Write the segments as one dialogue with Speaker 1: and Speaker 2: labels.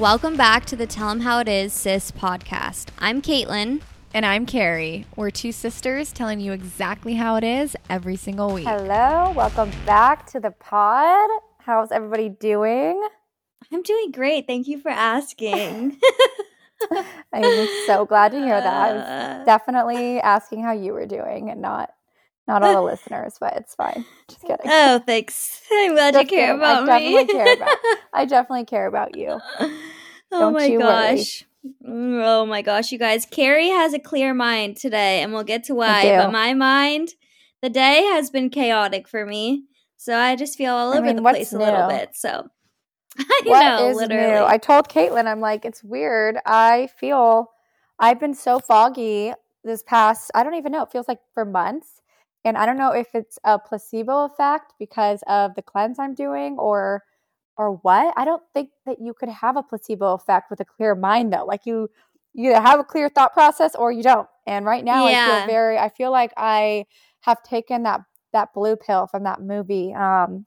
Speaker 1: Welcome back to the Tell 'em How It Is Sis podcast. I'm Caitlin.
Speaker 2: And I'm Carrie. We're two sisters telling you exactly how it is every single week.
Speaker 3: Hello, welcome back to the pod. How's everybody doing?
Speaker 1: I'm doing great. Thank you for asking.
Speaker 3: I'm so glad to hear that. I was uh, definitely asking how you were doing and not not all the listeners, but it's fine. Just kidding.
Speaker 1: oh, thanks. I'm glad
Speaker 3: Just
Speaker 1: you care
Speaker 3: kidding.
Speaker 1: about
Speaker 3: I
Speaker 1: me.
Speaker 3: definitely care about I definitely care about you.
Speaker 1: Oh
Speaker 3: Don't
Speaker 1: my
Speaker 3: worry.
Speaker 1: gosh. Mm, Oh my gosh, you guys. Carrie has a clear mind today, and we'll get to why. But my mind, the day has been chaotic for me. So I just feel all
Speaker 3: I
Speaker 1: over
Speaker 3: mean,
Speaker 1: the place a little bit. So I
Speaker 3: What
Speaker 1: know,
Speaker 3: is
Speaker 1: literally.
Speaker 3: new? I told Caitlin, I'm like, it's weird. I feel I've been so foggy this past, I don't even know, it feels like for months. And I don't know if it's a placebo effect because of the cleanse I'm doing or or what. I don't think that you could have a placebo effect with a clear mind though. Like you you either have a clear thought process or you don't. And right now I feel very I feel like I have taken that that blue pill from that movie. Um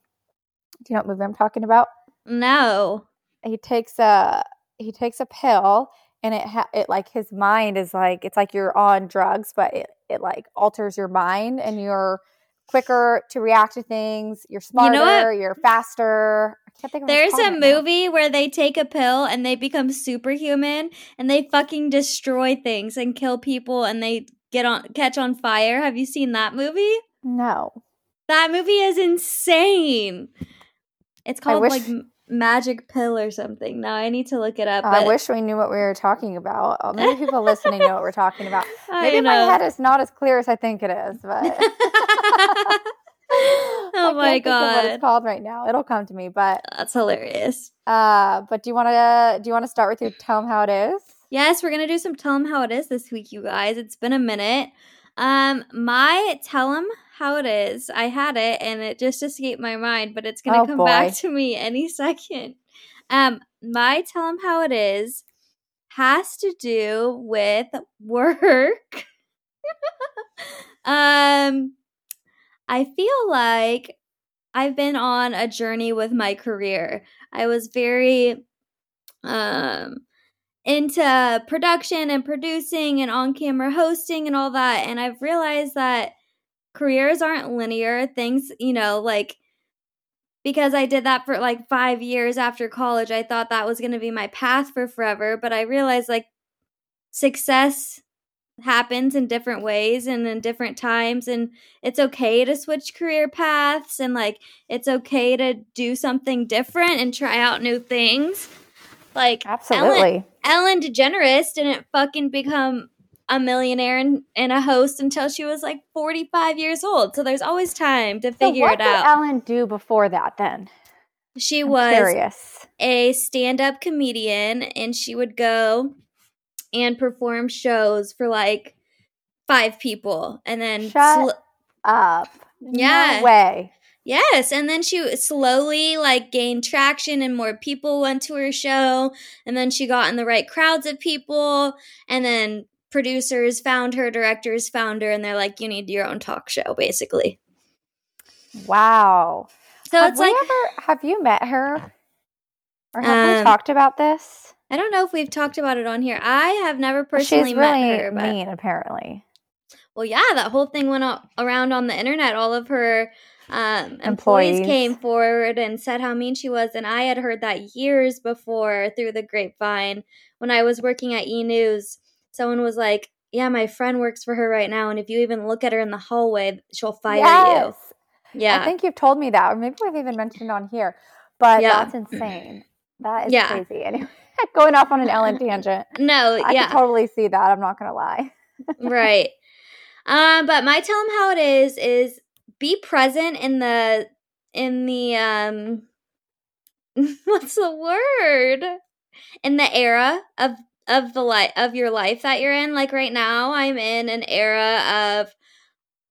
Speaker 3: do you know what movie I'm talking about?
Speaker 1: no.
Speaker 3: he takes a he takes a pill and it ha- it like his mind is like it's like you're on drugs but it, it like alters your mind and you're quicker to react to things you're
Speaker 1: You know
Speaker 3: smarter you're faster I can't think of what
Speaker 1: There's a movie where they take a pill and they become superhuman and they fucking destroy things and kill people and they get on catch on fire. Have you seen that movie?
Speaker 3: no
Speaker 1: That movie is insane. It's called
Speaker 3: wish-
Speaker 1: like Magic Pill or something. Now I need to look it up.
Speaker 3: I
Speaker 1: but
Speaker 3: wish we knew what we were talking about. Uh, Maybe people listening know what we're talking about.
Speaker 1: I
Speaker 3: Maybe my head is not as clear as I think it is, but
Speaker 1: oh
Speaker 3: I
Speaker 1: my
Speaker 3: of what it's called right now. It'll come to me. But
Speaker 1: that's hilarious.
Speaker 3: uh, but do you want to do you want to start with your tell them how it is?
Speaker 1: Yes, we're gonna do some tell 'em how it is this week, you guys. It's been a minute. Um, my tell 'em how it is. I had it and it just escaped my mind, but it's gonna
Speaker 3: Oh,
Speaker 1: come back to me any second. Um, my tell 'em how it is has to do with work. um, I feel like I've been on a journey with my career. I was very um into production and producing and on camera hosting and all that. And I've realized that careers aren't linear. Things, you know, like because I did that for like five years after college, I thought that was going to be my path for forever. But I realized like success happens in different ways and in different times. And it's okay to switch career paths and like it's okay to do something different and try out new things. Like Ellen,
Speaker 3: Absolutely.
Speaker 1: Ellen DeGeneres didn't fucking become a millionaire and, and a host until she was like 45 years old. So there's always time to figure
Speaker 3: So
Speaker 1: out.
Speaker 3: what did. Ellen do before that then?
Speaker 1: she
Speaker 3: I'm
Speaker 1: was
Speaker 3: curious.
Speaker 1: a stand up comedian and she would go and perform shows for like five people and then
Speaker 3: Shut Up.
Speaker 1: Yeah.
Speaker 3: No way.
Speaker 1: Yes, and then she slowly like gained traction and more people went to her show and then she got in the right crowds of people and then producers found her, directors found her and they're like you need your own talk show basically.
Speaker 3: Wow.
Speaker 1: So
Speaker 3: have
Speaker 1: it's
Speaker 3: we
Speaker 1: like
Speaker 3: ever have you met her? Or have we
Speaker 1: Um,
Speaker 3: talked about this?
Speaker 1: I don't know if we've talked about it on here. I have never personally
Speaker 3: She's really
Speaker 1: met her, but
Speaker 3: mean, apparently.
Speaker 1: well, yeah, that whole thing went around on the internet. All of her um, employees.
Speaker 3: Employees.
Speaker 1: came forward and said how mean she was, and I had heard that years before through the grapevine when I was working at E News. Someone was like, "Yeah, my friend works for her right now, and if you even look at her in the hallway, she'll fire
Speaker 3: yes.
Speaker 1: you." Yeah,
Speaker 3: I think you've told me that, or maybe we've even mentioned it on here. But
Speaker 1: Yeah.
Speaker 3: that's insane. That is
Speaker 1: Yeah.
Speaker 3: crazy. Anyway, going off on an Ellen tangent.
Speaker 1: no,
Speaker 3: I
Speaker 1: yeah,
Speaker 3: can totally see that. I'm not gonna lie.
Speaker 1: right. Um, but my tell them how it is is be present in the in the um what's the word in the era of of the life of your life that you're in. Like right now, I'm in an era of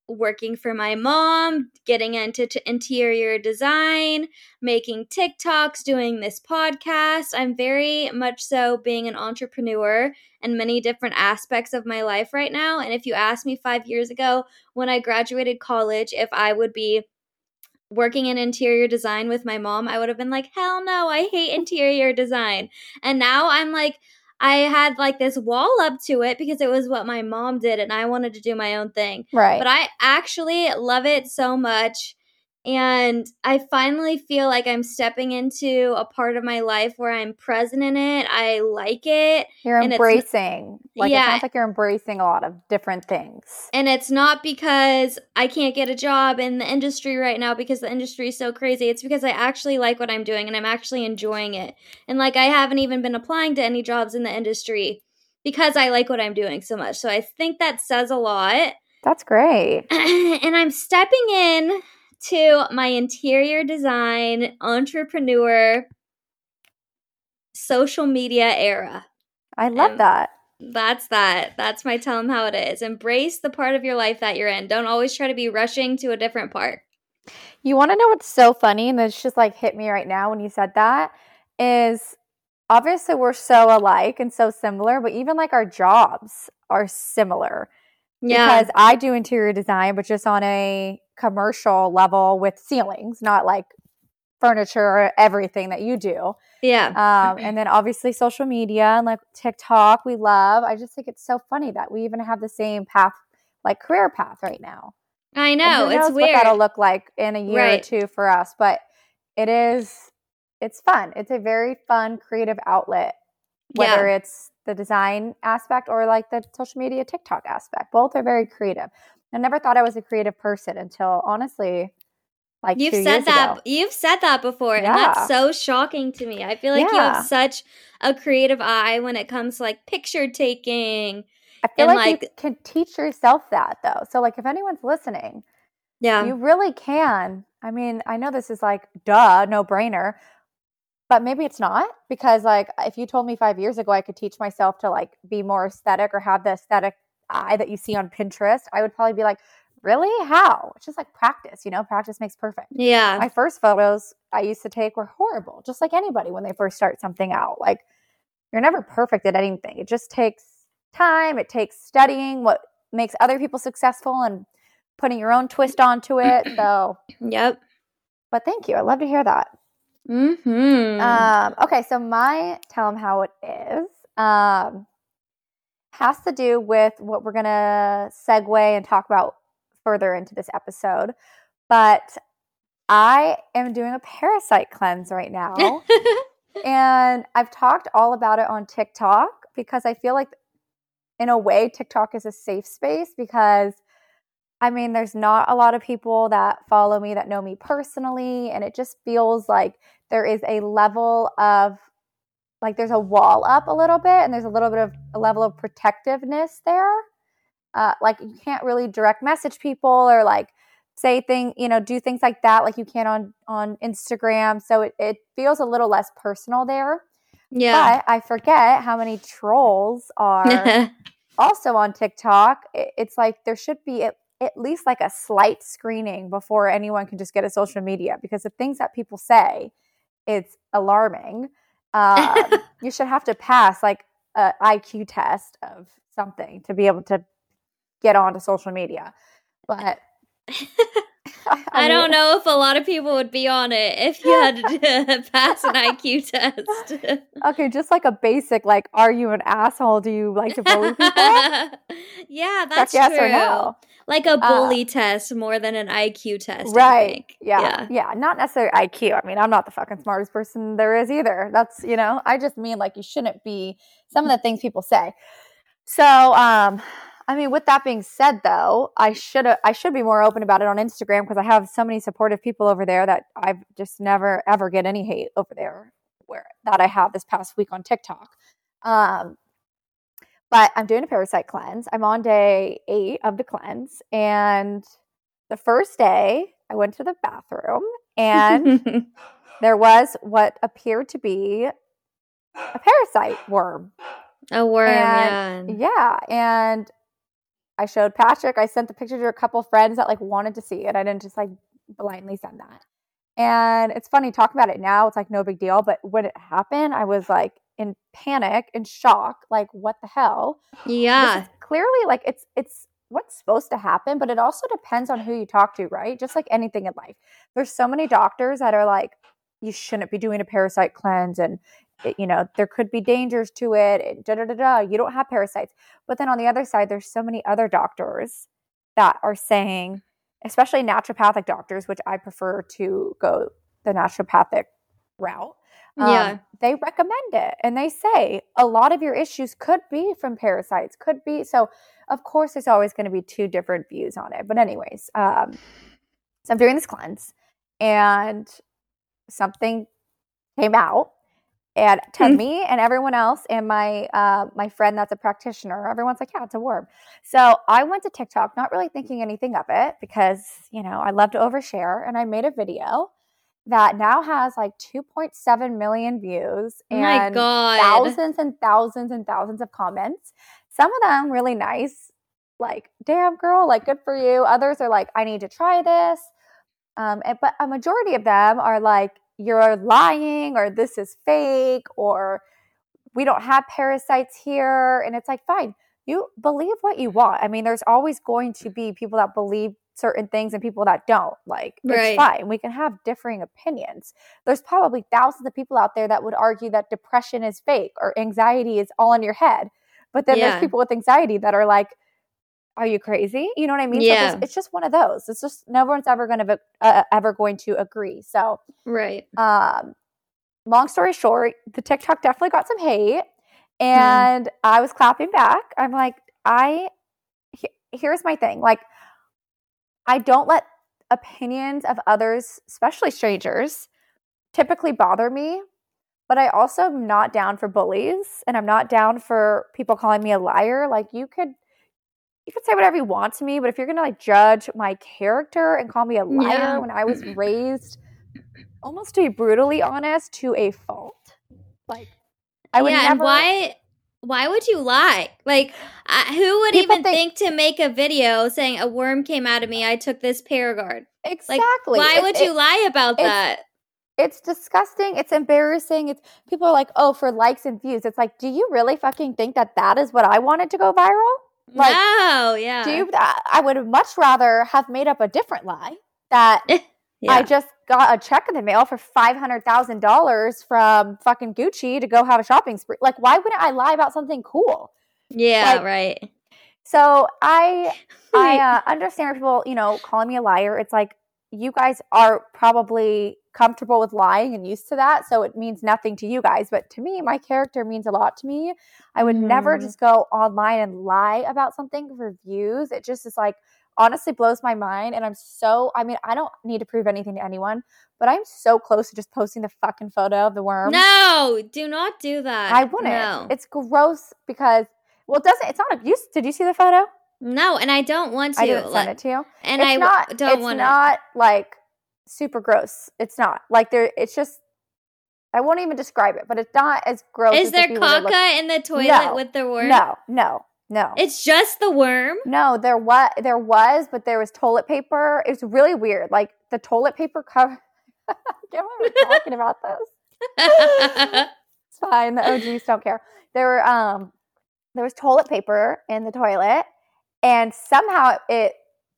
Speaker 1: working for my mom, getting into t- interior design, making TikToks, doing this podcast. I'm very much so being an entrepreneur in many different aspects of my life right now. And if you asked me five years ago when I graduated college if I would be working in interior design with my mom, I would have been like, hell no, I hate interior design. And now I'm like, I had like this wall up to it because it was what my mom did and I wanted to do my own thing.
Speaker 3: Right.
Speaker 1: But I actually love it so much. And I finally feel like I'm stepping into a part of my life where I'm present in it. I like it.
Speaker 3: you're
Speaker 1: and it's-
Speaker 3: embracing. Like it sounds like you're embracing a lot of different things.
Speaker 1: And it's not because I can't get a job in the industry right now because the industry is so crazy. It's because I actually like what I'm doing and I'm actually enjoying it. And like I haven't even been applying to any jobs in the industry because I like what I'm doing so much. So I think that says a lot.
Speaker 3: That's great.
Speaker 1: and I'm stepping in to my interior design entrepreneur social media era.
Speaker 3: I love
Speaker 1: Um,
Speaker 3: that.
Speaker 1: That's that. That's my tell them how it is. Embrace the part of your life that you're in. Don't always try to be rushing to a different part.
Speaker 3: You want to know what's so funny? And this just like hit me right now when you said that is obviously we're so alike and so similar, but even like our jobs are similar.
Speaker 1: Yeah.
Speaker 3: Because I do interior design, but just on a commercial level with ceilings, not like furniture or everything that you do.
Speaker 1: yeah.
Speaker 3: Um, and then obviously social media and like TikTok, we love. I just think it's so funny that we even have the same path, like career path right now.
Speaker 1: I know. It's
Speaker 3: knows
Speaker 1: weird.
Speaker 3: what that'll look like in a year
Speaker 1: Right.
Speaker 3: or two for us, but it is. It's fun. It's a very fun creative outlet, whether it's the design aspect or like the social media TikTok aspect. Both are very creative. I never thought I was a creative person until honestly, like
Speaker 1: You've said that
Speaker 3: ago.
Speaker 1: you've said that before and that's so shocking to me. I feel like you have such a creative eye when it comes to like picture taking.
Speaker 3: I feel
Speaker 1: and,
Speaker 3: like, you can teach yourself that though. So like if anyone's listening,
Speaker 1: Yeah.
Speaker 3: You really can. I mean, I know this is like duh, no brainer, but maybe it's not because like if you told me 5 years ago I could teach myself to like be more aesthetic or have the aesthetic eye that you see on Pinterest, I would probably be like, "Really? How?" It's just like practice, you know? Practice makes perfect.
Speaker 1: yeah.
Speaker 3: My first photos I used to take were horrible, just like anybody when they first start something out. Like you're never perfect at anything. It just takes time, it takes studying what makes other people successful and putting your own twist onto it. So,
Speaker 1: Yep.
Speaker 3: but thank you. I love to hear that.
Speaker 1: Mm-hmm.
Speaker 3: Um, okay, so my tell them how it is um, has to do with what we're gonna segue and talk about further into this episode. But I am doing a parasite cleanse right now. and I've talked all about it on TikTok because I feel like, in a way, TikTok is a safe space because I mean, there's not a lot of people that follow me that know me personally, and it just feels like there is a level of like there's a wall up a little bit, and there's a little bit of a level of protectiveness there. Uh, like you can't really direct message people or like say thing you know do things like that like you can on on instagram so it, it feels a little less personal there
Speaker 1: yeah.
Speaker 3: but i forget how many trolls are also on tiktok It- it's like there should be at, at least like a slight screening before anyone can just get a social media because the things that people say it's alarming um, you should have to pass like a iq test of something to be able to get onto social media. But
Speaker 1: I, don't know if a lot of people would be on it if you had to pass an IQ test.
Speaker 3: Okay, just like a basic, like, are you an asshole? Do you like to bully people?
Speaker 1: yeah,
Speaker 3: Check
Speaker 1: that's
Speaker 3: yes
Speaker 1: true.
Speaker 3: or no.
Speaker 1: Like a bully test more than an IQ test. I
Speaker 3: Right.
Speaker 1: think.
Speaker 3: Yeah. yeah. Not necessarily IQ. I mean, I'm not the fucking smartest person there is either. That's, you know, I just mean like you shouldn't be some of the things people say. So, um, I mean, with that being said, though, I should I should be more open about it on Instagram because I have so many supportive people over there that I've just never ever get any hate over there where that I have this past week on TikTok. Um, but I'm doing a parasite cleanse. I'm on day eight of the cleanse, and the first day I went to the bathroom and there was what appeared to be a parasite worm.
Speaker 1: a worm,
Speaker 3: And-
Speaker 1: yeah.
Speaker 3: Yeah, and I showed Patrick. I sent the picture to a couple friends that like wanted to see it. I didn't just like blindly send that. And it's funny talk about it now. It's like no big deal, but when it happened, I was like in panic and shock. Like what the hell?
Speaker 1: Yeah.
Speaker 3: clearly like it's it's what's supposed to happen, but it also depends on who you talk to, right? Just like anything in life. There's so many doctors that are like, you shouldn't be doing a parasite cleanse and you know there could be dangers to it da da da da you don't have parasites. But then on the other side there's so many other doctors that are saying especially naturopathic doctors which i prefer to go the naturopathic route um,
Speaker 1: Yeah.
Speaker 3: they recommend it. And they say a lot of your issues could be from parasites could be so of course there's always going to be two different views on it. But anyways um, so i'm doing this cleanse and something came out and to
Speaker 1: Hmm.
Speaker 3: me and everyone else and my uh, my friend that's a practitioner. Everyone's like yeah it's a worm so i went to tiktok not really thinking anything of it because you know i love to overshare and i made a video that now has like 2.7 million views
Speaker 1: Oh my
Speaker 3: and
Speaker 1: God.
Speaker 3: thousands and thousands and thousands of comments. Some of them really nice like damn girl like good for you. Others are like i need to try this. Um, and, but a majority of them are like, you're lying, or this is fake, or we don't have parasites here. And it's like, fine, you believe what you want. I mean, there's always going to be people that believe certain things and people that don't. Like,
Speaker 1: Right.
Speaker 3: it's fine. We can have differing opinions. There's probably thousands of people out there that would argue that depression is fake or anxiety is all in your head. But then
Speaker 1: Yeah.
Speaker 3: there's people with anxiety that are like, are you crazy? You know what I mean?
Speaker 1: Yeah.
Speaker 3: there's- it's just one of those. It's just no one's ever going to uh, ever going to agree. So,
Speaker 1: Right.
Speaker 3: um, long story short, the TikTok definitely got some hate, and I was clapping back. I'm like, I he- here's my thing. Like, I don't let opinions of others, especially strangers, typically bother me. But I also am not down for bullies, and I'm not down for people calling me a liar. Like, you could you could say whatever you want to me, but if you're gonna like judge my character and call me a liar
Speaker 1: Yeah.
Speaker 3: when I was raised almost to be brutally honest to a fault, like I would
Speaker 1: yeah,
Speaker 3: never.
Speaker 1: and why why would you lie? Like I who would even
Speaker 3: think-
Speaker 1: think, to make a video saying a worm came out of me, I took this Paragard?
Speaker 3: exactly?
Speaker 1: Why
Speaker 3: It's-
Speaker 1: would you lie about
Speaker 3: it's-
Speaker 1: that?
Speaker 3: It's disgusting. It's embarrassing. It's people are like, oh, for likes and views. It's like, do you really fucking think that that is what I wanted to go viral? Like,
Speaker 1: no, yeah.
Speaker 3: Do you? I would have much rather have made up a different lie that
Speaker 1: yeah.
Speaker 3: I just got a check in the mail for five hundred thousand dollars from fucking Gucci to go have a shopping spree. Like, why wouldn't I lie about something cool?
Speaker 1: yeah,
Speaker 3: like-
Speaker 1: right.
Speaker 3: So I I uh, understand people, you know, calling me a liar. It's like you guys are probably comfortable with lying and used to that, so it means nothing to you guys. But to me, my character means a lot to me. I would never
Speaker 1: Mhm.
Speaker 3: just go online and lie about something for views. It just is like honestly blows my mind. And I'm so, I mean, I don't need to prove anything to anyone, but I'm so close to just posting the fucking photo of the worm.
Speaker 1: no, do not do that.
Speaker 3: I wouldn't.
Speaker 1: No.
Speaker 3: It's gross because, well, it doesn't, it's not abuse. did you see the photo?
Speaker 1: No, and I don't want to.
Speaker 3: I didn't send it to you.
Speaker 1: and
Speaker 3: it's
Speaker 1: I
Speaker 3: not,
Speaker 1: don't want.
Speaker 3: it's
Speaker 1: want
Speaker 3: not like super gross. It's not like there. It's just I won't even describe it, but it's not as gross.
Speaker 1: Is
Speaker 3: as
Speaker 1: there
Speaker 3: if you were to look-
Speaker 1: caca in the toilet
Speaker 3: No.
Speaker 1: with the worm?
Speaker 3: No, no, no.
Speaker 1: It's just the worm.
Speaker 3: no, there was there was, but there was toilet paper. It was really weird. Like the toilet paper cover. I can't remember talking about this. It's fine. The OGs don't care. There were um there was toilet paper in the toilet, and somehow it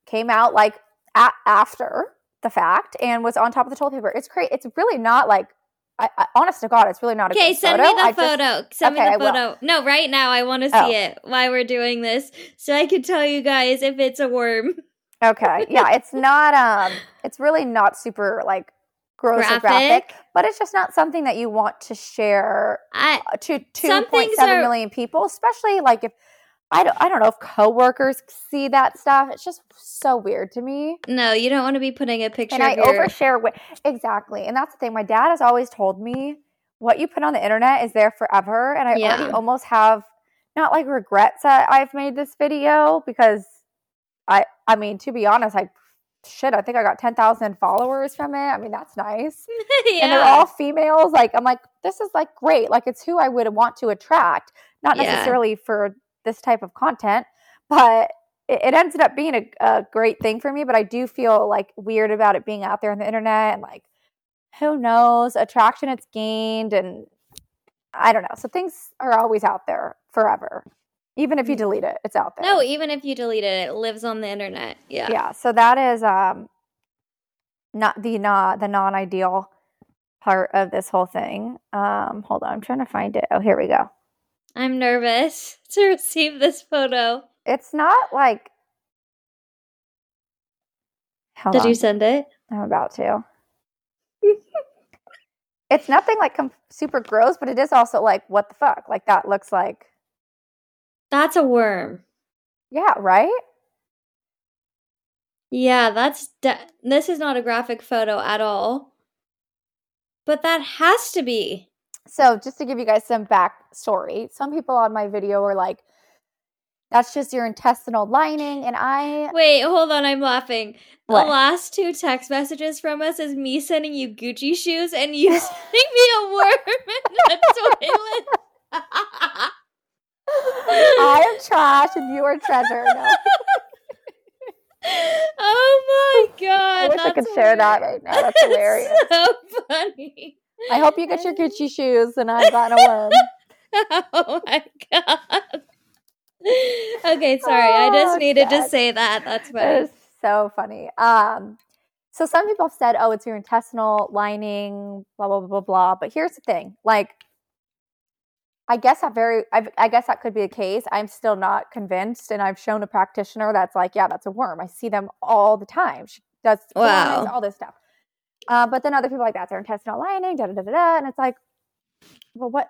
Speaker 3: came out like a- after the fact and was on top of the toilet paper. It's great. It's really not like I, I honest to God, it's really not a
Speaker 1: Okay, send
Speaker 3: photo.
Speaker 1: me the
Speaker 3: I just-
Speaker 1: photo. send
Speaker 3: Okay,
Speaker 1: me the photo. No, right now I want to see
Speaker 3: Oh.
Speaker 1: it while we're doing this, so I can tell you guys if it's a worm.
Speaker 3: okay, yeah, it's not. Um, it's really not super like gross or graphic,
Speaker 1: Graphic?
Speaker 3: but it's just not something that you want to share
Speaker 1: I
Speaker 3: uh, to two point seven
Speaker 1: are-
Speaker 3: million people, especially like if I don't, I don't know if coworkers see that stuff. It's just so weird to me.
Speaker 1: no, you don't want to be putting a picture
Speaker 3: and I
Speaker 1: your.
Speaker 3: overshare with exactly, and that's the thing. My dad has always told me what you put on the internet is there forever, and I
Speaker 1: Yeah.
Speaker 3: already almost have not like regrets that I've made this video because I, I mean, to be honest, I shit, I think I got ten thousand followers from it. I mean, that's nice
Speaker 1: yeah.
Speaker 3: and they're all females. Like I'm like, this is like great. Like it's who I would want to attract, not
Speaker 1: Yeah.
Speaker 3: necessarily for this type of content, but it, it ended up being a, a great thing for me. But I do feel like weird about it being out there on the internet and like, who knows, attraction it's gained and I don't know. So things are always out there forever. Even if you delete it, it's out there.
Speaker 1: No, even if you delete it, it lives on the internet. Yeah.
Speaker 3: yeah. So that is um not the not the non ideal part of this whole thing. Um, hold on, I'm trying to find it. Oh, here we go.
Speaker 1: I'm nervous to receive this photo.
Speaker 3: It's not like. Hold
Speaker 1: Did
Speaker 3: on.
Speaker 1: you send it?
Speaker 3: I'm about to. it's nothing like com- super gross, but it is also like, what the fuck? Like that looks like,
Speaker 1: That's a worm.
Speaker 3: yeah, right?
Speaker 1: Yeah, that's de- this is not a graphic photo at all. But that has to be.
Speaker 3: So, just to give you guys some backstory, some people on my video were like, that's just your intestinal lining. And I,
Speaker 1: Wait, hold on, I'm laughing. The last two text messages from us is me sending you Gucci shoes and you sending me a worm in the toilet.
Speaker 3: I am trash and you are treasure. No,
Speaker 1: oh my god.
Speaker 3: I wish I could
Speaker 1: that's
Speaker 3: share that
Speaker 1: hilarious.
Speaker 3: right now. That's hilarious.
Speaker 1: so funny.
Speaker 3: I hope you get your Gucci shoes and I've gotten a worm.
Speaker 1: oh my god. Okay, sorry. I just
Speaker 3: Oh,
Speaker 1: needed to say that. That's
Speaker 3: It
Speaker 1: funny.
Speaker 3: so funny. Um, so some people have said, "Oh, it's your intestinal lining," blah blah blah blah blah. But here's the thing: like, I guess that very, I, I guess that could be the case. I'm still not convinced, and I've shown a practitioner that's like, "Yeah, that's a worm. I see them all the time. She does
Speaker 1: Wow.
Speaker 3: all this stuff." Uh, but then other people like that's their intestinal lining, da da da da, da, and it's like, well, what,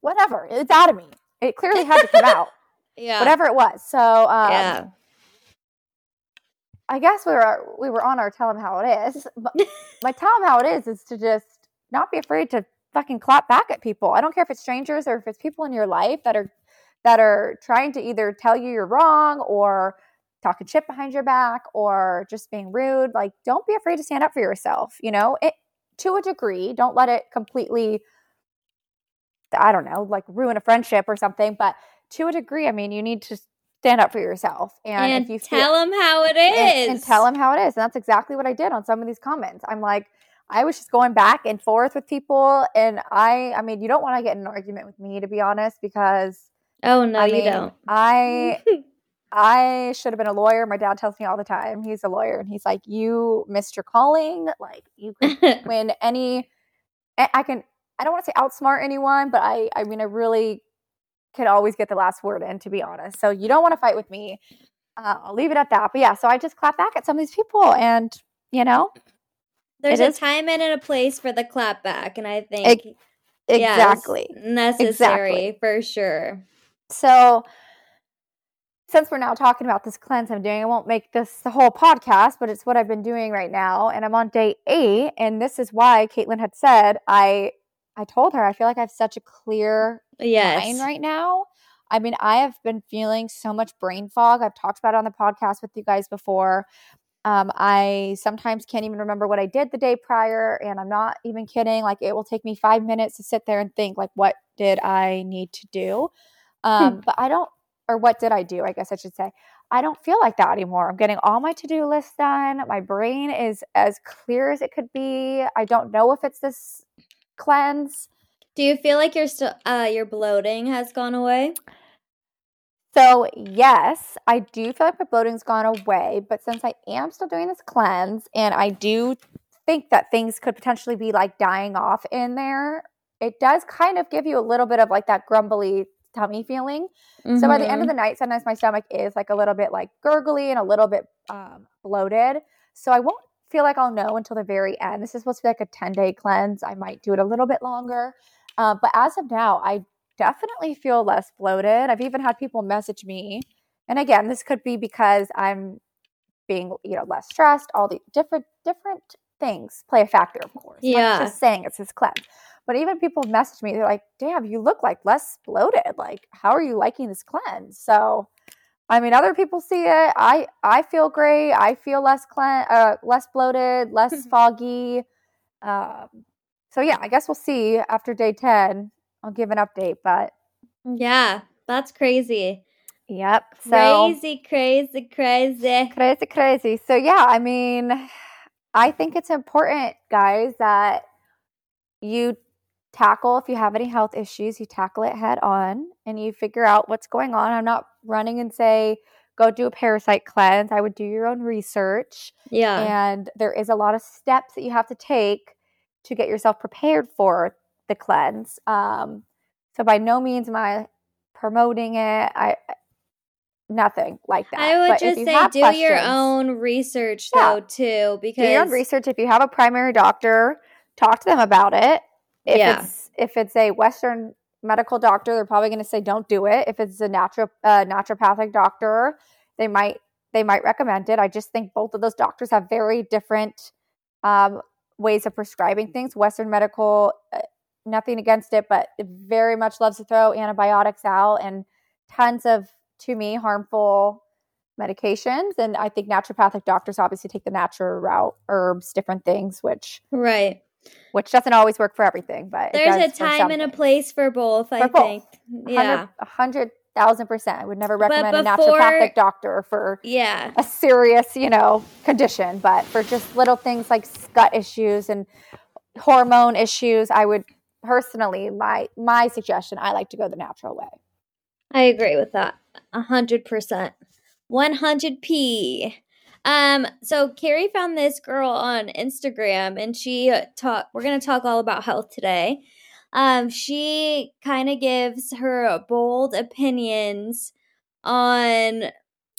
Speaker 3: whatever. It's out of me. It clearly had to come out,
Speaker 1: Yeah.
Speaker 3: whatever it was. So, um,
Speaker 1: yeah.
Speaker 3: I guess we were we were on our tell them how it is. But my tell them how it is is to just not be afraid to fucking clap back at people. I don't care if it's strangers or if it's people in your life that are that are trying to either tell you you're wrong or talking shit behind your back or just being rude. Like, don't be afraid to stand up for yourself. You know, it to a degree. Don't let it completely. I don't know, like ruin a friendship or something. But to a degree, I mean, you need to stand up for yourself. And,
Speaker 1: And,
Speaker 3: if you feel-
Speaker 1: tell them how it is.
Speaker 3: and, and tell them how it is. And that's exactly what I did on some of these comments. I'm like, I was just going back and forth with people, and I, I mean, you don't want to get in an argument with me, to be honest, because
Speaker 1: Oh no,
Speaker 3: I
Speaker 1: you
Speaker 3: mean,
Speaker 1: don't.
Speaker 3: I, I should have been a lawyer. My dad tells me all the time he's a lawyer, and he's like, you missed your calling. Like you could win any. I can. I don't want to say outsmart anyone, but I, I mean, I really can always get the last word in, to be honest. So you don't want to fight with me. Uh, I'll leave it at that. But yeah, so I just clap back at some of these people, and you know,
Speaker 1: There's a
Speaker 3: is-
Speaker 1: time and a place for the clap back, and I think yes,
Speaker 3: exactly.
Speaker 1: necessary for sure.
Speaker 3: So since we're now talking about this cleanse I'm doing, I won't make this the whole podcast, but it's what I've been doing right now, and I'm on day eight, and this is why Caitlin had said I. I told her I feel like I have such a clear
Speaker 1: Yes.
Speaker 3: mind right now. I mean, I have been feeling so much brain fog. I've talked about it on the podcast with you guys before. Um, I sometimes can't even remember what I did the day prior, and I'm not even kidding. Like, it will take me five minutes to sit there and think, like, what did I need to do? Um, but I don't, or what did I do? I guess I should say. I don't feel like that anymore. I'm getting all my to do lists done. My brain is as clear as it could be. I don't know if it's this cleanse.
Speaker 1: Do you feel like your still uh your bloating has gone away?
Speaker 3: So, yes, I do feel like my bloating's gone away, but since I am still doing this cleanse and I do think that things could potentially be like dying off in there, it does kind of give you a little bit of like that grumbly tummy feeling. So, by the end of
Speaker 1: Mhm.
Speaker 3: the night, sometimes my stomach is like a little bit like gurgly and a little bit um, bloated. So, I won't feel like I'll know until the very end. This is supposed to be like a 10 day cleanse. I might do it a little bit longer. Uh, but as of now, I definitely feel less bloated. I've even had people message me. And again, this could be because I'm being, you know, less stressed. All the different different things play a factor, of course.
Speaker 1: Yeah.
Speaker 3: just saying it's this cleanse. But even people message me, they're like, damn, you look like less bloated. Like, how are you liking this cleanse? So I mean, other people see it. I I feel great. I feel less clean, uh, less bloated, less foggy. Um, so yeah, I guess we'll see after day ten. I'll give an update, but
Speaker 1: Yeah, that's crazy.
Speaker 3: yep. So
Speaker 1: Crazy, crazy, crazy.
Speaker 3: crazy, crazy. So yeah, I mean, I think it's important, guys, that you tackle if you have any health issues, you tackle it head on and you figure out what's going on. I'm not running and say, go do a parasite cleanse. I would do your own research.
Speaker 1: Yeah.
Speaker 3: And there is a lot of steps that you have to take to get yourself prepared for the cleanse. Um, so by no means am I promoting it. I nothing like that.
Speaker 1: I would
Speaker 3: But
Speaker 1: just say do your own research
Speaker 3: Yeah.
Speaker 1: though too because
Speaker 3: do your own research. If you have a primary doctor, talk to them about it. If
Speaker 1: Yeah.
Speaker 3: it's if it's a Western medical doctor, they're probably going to say don't do it. If it's a natural uh, naturopathic doctor, they might they might recommend it. I just think both of those doctors have very different um, ways of prescribing things. Western medical, uh, nothing against it, but it very much loves to throw antibiotics out and tons of to me harmful medications. And I think naturopathic doctors obviously take the natural route, herbs, different things, which
Speaker 1: right.
Speaker 3: Which doesn't always work for everything. But
Speaker 1: There's a
Speaker 3: for
Speaker 1: time and a place for both, I
Speaker 3: both.
Speaker 1: think. Yeah.
Speaker 3: a hundred thousand percent. I would never recommend a naturopathic doctor for
Speaker 1: Yeah.
Speaker 3: a serious, you know, condition, but for just little things like gut issues and hormone issues, I would personally my my suggestion, I like to go the natural way.
Speaker 1: I agree with that. A hundred percent. One hundred P. Um, so Carrie found this girl on Instagram and she talk we're gonna talk all about health today. Um, she kind of gives her bold opinions on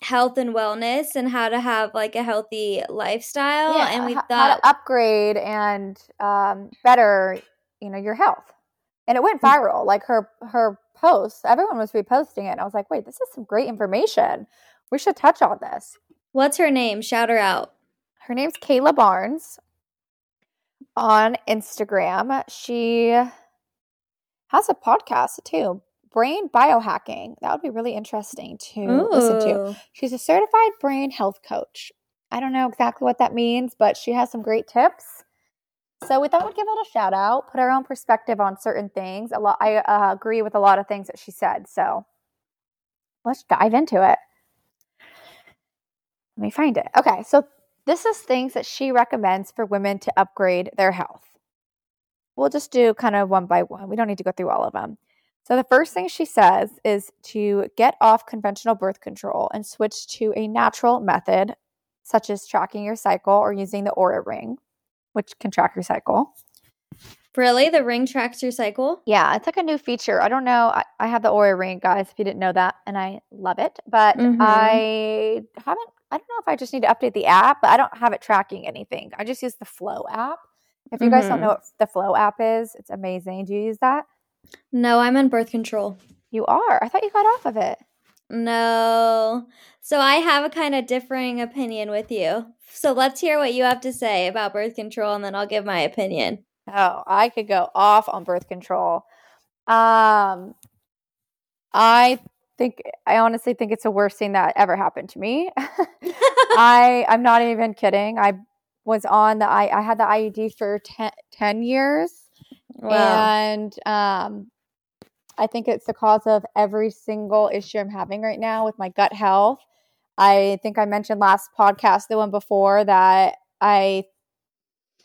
Speaker 1: health and wellness and how to have like a healthy lifestyle. yeah, and we
Speaker 3: h-
Speaker 1: thought
Speaker 3: how to upgrade and um, better, you know, your health. And it went viral. Like her her posts, everyone was reposting it. And I was like, wait, this is some great information. We should touch on this.
Speaker 1: What's her name? Shout her out.
Speaker 3: Her name's Kayla Barnes on Instagram. She has a podcast too, Brain Biohacking. That would be really interesting to listen to. She's a certified brain health coach. I don't know exactly what that means, but she has some great tips. So we thought we'd give it a shout out, put our own perspective on certain things. A lot, I uh, agree with a lot of things that she said. So let's dive into it. Let me find it. Okay, so this is things that she recommends for women to upgrade their health. We'll just do kind of one by one. We don't need to go through all of them. So the first thing she says is to get off conventional birth control and switch to a natural method, such as tracking your cycle or using the Oura ring, which can track your cycle.
Speaker 1: Really? The ring tracks your cycle?
Speaker 3: Yeah, it's like a new feature. I don't know. I, I have the Oura ring, guys, if you didn't know that, and I love it. But
Speaker 1: Mhm.
Speaker 3: I haven't, I don't know if I just need to update the app, but I don't have it tracking anything. I just use the Flo app. If you guys don't
Speaker 1: Mhm.
Speaker 3: know what the Flo app is, it's amazing. Do you use that?
Speaker 1: No, I'm on birth control.
Speaker 3: You are. I thought you got off of it.
Speaker 1: No. So I have a kind of differing opinion with you. So let's hear what you have to say about birth control and then I'll give my opinion.
Speaker 3: Oh, I could go off on birth control. Um, I think I honestly think it's the worst thing that ever happened to me. I I'm not even kidding. I was on the I I had the IUD for 10, 10 years and um I think it's the cause of every single issue I'm having right now with my gut health. I think I mentioned last podcast, the one before, that I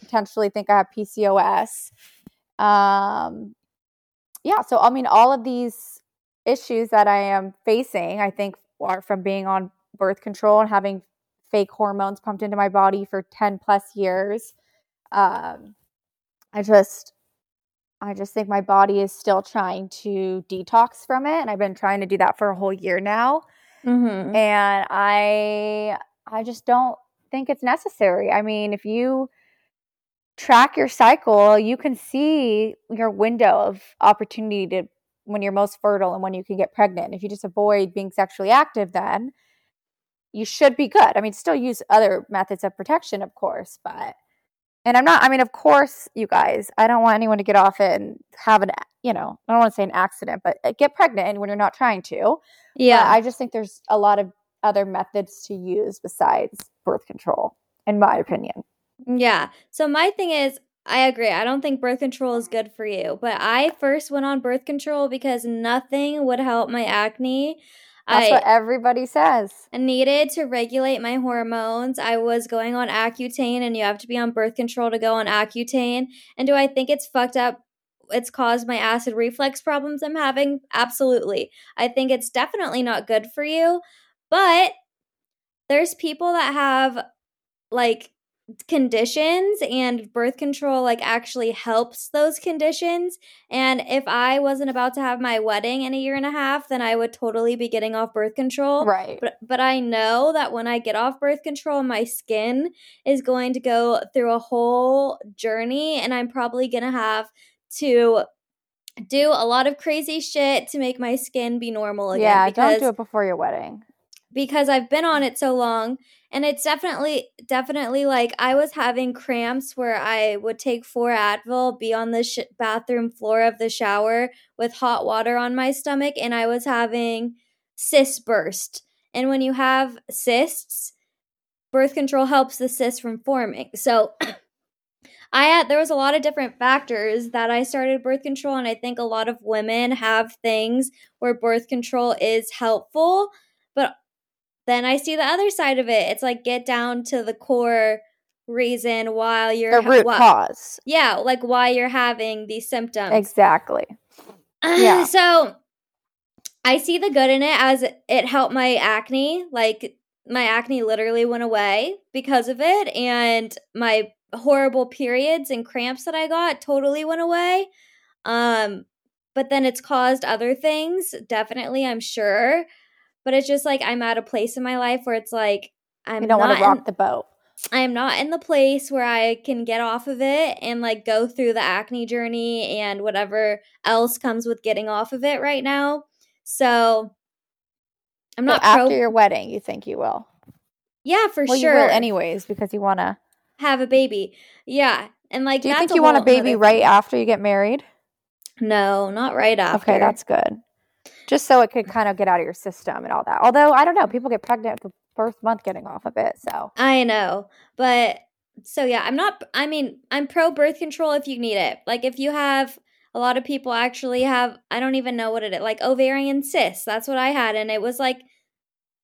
Speaker 3: potentially think I have PCOS. Um, yeah, so I mean, all of these issues that I am facing, I think, are from being on birth control and having fake hormones pumped into my body for 10 plus years. Um, I just, I just think my body is still trying to detox from it, and I've been trying to do that for a whole year now
Speaker 1: Mhm.
Speaker 3: and i i just don't think it's necessary i mean if you track your cycle you can see your window of opportunity to when you're most fertile and when you can get pregnant if you just avoid being sexually active then you should be good i mean still use other methods of protection of course but and i'm not i mean of course you guys i don't want anyone to get off it and have an you know i don't want to say an accident but uh, get pregnant when you're not trying to but
Speaker 1: Yeah.
Speaker 3: I just think there's a lot of other methods to use besides birth control, in my opinion.
Speaker 1: Yeah. So my thing is, I agree. I don't think birth control is good for you. But I first went on birth control because nothing would help my acne.
Speaker 3: That's
Speaker 1: I
Speaker 3: what everybody says.
Speaker 1: I needed to regulate my hormones. I was going on Accutane, and you have to be on birth control to go on Accutane. And do I think it's fucked up it's caused my acid reflux problems I'm having? Absolutely. I think it's definitely not good for you, but there's people that have like conditions and birth control like actually helps those conditions and if i wasn't about to have my wedding in a year and a half then i would totally be getting off birth control
Speaker 3: Right.
Speaker 1: but but i know that when i get off birth control my skin is going to go through a whole journey and i'm probably going to have to do a lot of crazy shit to make my skin be normal again
Speaker 3: yeah,
Speaker 1: because
Speaker 3: don't do it before your wedding.
Speaker 1: Because I've been on it so long and it's definitely definitely like I was having cramps where I would take 4 Advil, be on the sh- bathroom floor of the shower with hot water on my stomach and I was having cyst burst. And when you have cysts, birth control helps the cyst from forming. So I had there was a lot of different factors that I started birth control and I think a lot of women have things where birth control is helpful, but then I see the other side of it. It's like get down to the core reason why you're
Speaker 3: The root
Speaker 1: why-
Speaker 3: cause.
Speaker 1: Yeah, like why you're having these symptoms.
Speaker 3: Exactly. Yeah.
Speaker 1: so I see the good in it as it helped my acne. Like my acne literally went away because of it, and my horrible periods and cramps that I got totally went away. Um, but then it's caused other things, definitely, I'm sure. But it's just like I'm at a place in my life where it's like I'm
Speaker 3: you don't want to rock
Speaker 1: in-
Speaker 3: the boat.
Speaker 1: I am not in the place where I can get off of it and like go through the acne journey and whatever else comes with getting off of it right now. So I'm not
Speaker 3: after
Speaker 1: pro.
Speaker 3: your wedding, you think you will.
Speaker 1: yeah, for
Speaker 3: well,
Speaker 1: sure.
Speaker 3: you will anyways because you want to.
Speaker 1: have a baby. Yeah, and like
Speaker 3: Do you think you want a baby right after you get married?
Speaker 1: No, not right after.
Speaker 3: Okay, that's good. Just so it could kind of get out of your system and all that. Although I don't know, people get pregnant the first month getting off of it. So
Speaker 1: I know, but so yeah, I'm not. I mean, I'm pro birth control if you need it. Like if you have a lot of people actually have. I don't even know what it is. Like ovarian cysts. That's what I had, and it was like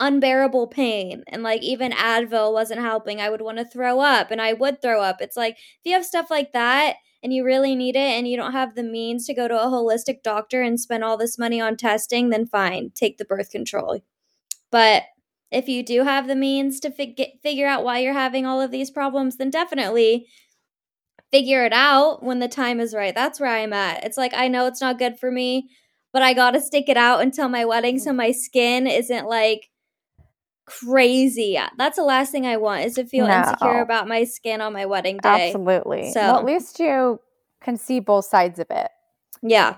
Speaker 1: unbearable pain and like even advil wasn't helping i would want to throw up and i would throw up it's like if you have stuff like that and you really need it and you don't have the means to go to a holistic doctor and spend all this money on testing then fine take the birth control. But if you do have the means to fig- figure out why you're having all of these problems then definitely figure it out when the time is right. That's where i'm at. It's like i know it's not good for me but i gotta stick it out until my wedding so my skin isn't like crazy. That's the last thing I want is to feel insecure about my skin on my wedding day.
Speaker 3: absolutely.
Speaker 1: So-
Speaker 3: well, at least you can see both sides of it.
Speaker 1: Yeah.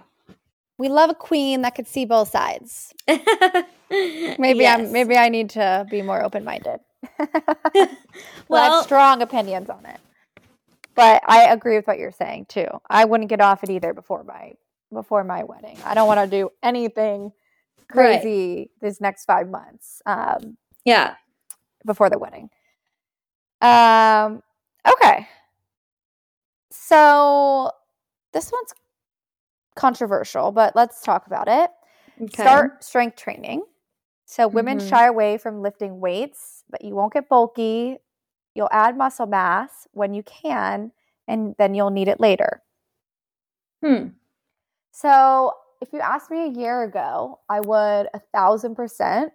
Speaker 3: We love a queen that could see both sides. Maybe
Speaker 1: Yes.
Speaker 3: I'm maybe I need to be more open minded. well, I have strong opinions on it. But I agree with what you're saying too. I wouldn't get off it either before my before my wedding. I don't want to do anything
Speaker 1: Right.
Speaker 3: crazy this next five months um,
Speaker 1: Yeah.
Speaker 3: before the wedding. Um. Okay. So this one's controversial, but let's talk about it.
Speaker 1: Okay.
Speaker 3: Start strength training. So women
Speaker 1: Mhm.
Speaker 3: shy away from lifting weights, but you won't get bulky. You'll add muscle mass when you can, and then you'll need it later.
Speaker 1: Hmm.
Speaker 3: So if you asked me a year ago, I would a thousand percent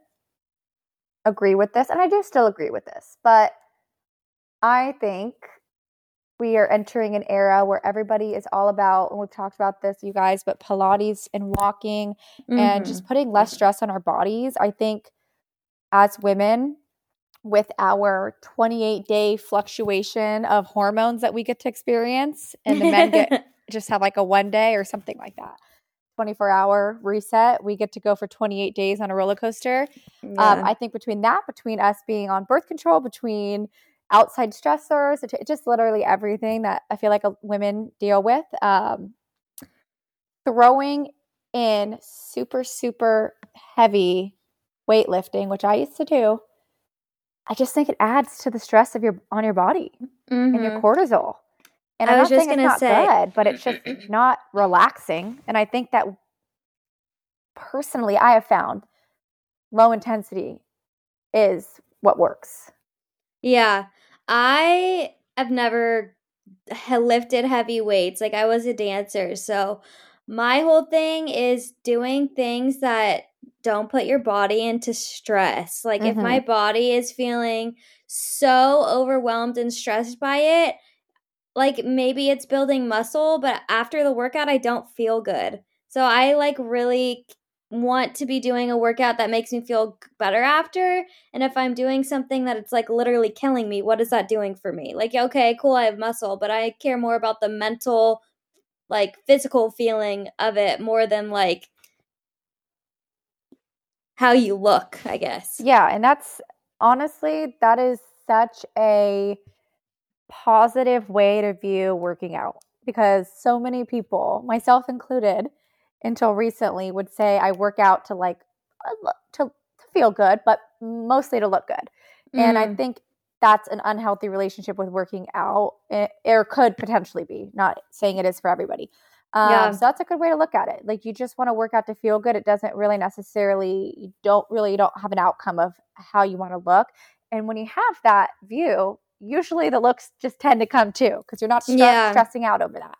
Speaker 3: agree with this, and I do still agree with this. But I think we are entering an era where everybody is all about, and we've talked about this, you guys, but Pilates and walking and
Speaker 1: Mhm.
Speaker 3: just putting less stress on our bodies. I think as women, with our 28 day fluctuation of hormones that we get to experience, and the men get just have like a one day or something like that 24 hour reset, we get to go for 28 days on a roller coaster. Um, I think between that, between us being on birth control, between outside stressors, just literally everything that I feel like uh, women deal with, um, throwing in super, super heavy weightlifting, which I used to do, I just think it adds to the stress of your on your body and your
Speaker 1: Mhm.
Speaker 3: cortisol. And
Speaker 1: I was just gonna
Speaker 3: not
Speaker 1: say-
Speaker 3: good, but it's just not relaxing. And I think that personally, I have found low intensity is what works.
Speaker 1: Yeah. I have never lifted heavy weights. Like I was a dancer. So my whole thing is doing things that don't put your body into stress. Like if my mm-hmm. body is feeling so overwhelmed and stressed by it, like maybe it's building muscle, but after the workout I don't feel good. So I like really want to be doing a workout that makes me feel better after. And if I'm doing something that it's like literally killing me, what is that doing for me? Like, okay, cool, I have muscle, but I care more about the mental, like physical feeling of it more than like how you look, I guess.
Speaker 3: Yeah, and that's honestly that is such a positive way to view working out because so many people, myself included, until recently would say I work out to like to, to feel good, but mostly to look good. And I
Speaker 1: Mm.
Speaker 3: think that's an unhealthy relationship with working out, eh, or could potentially be. Not saying it is for everybody. Um,
Speaker 1: Yeah.
Speaker 3: So that's a good way to look at it. Like you just want to work out to feel good. It doesn't really necessarily. You don't really you don't have an outcome of how you want to look. And when you have that view, usually the looks just tend to come too because you're not
Speaker 1: Yeah.
Speaker 3: stressing out over that.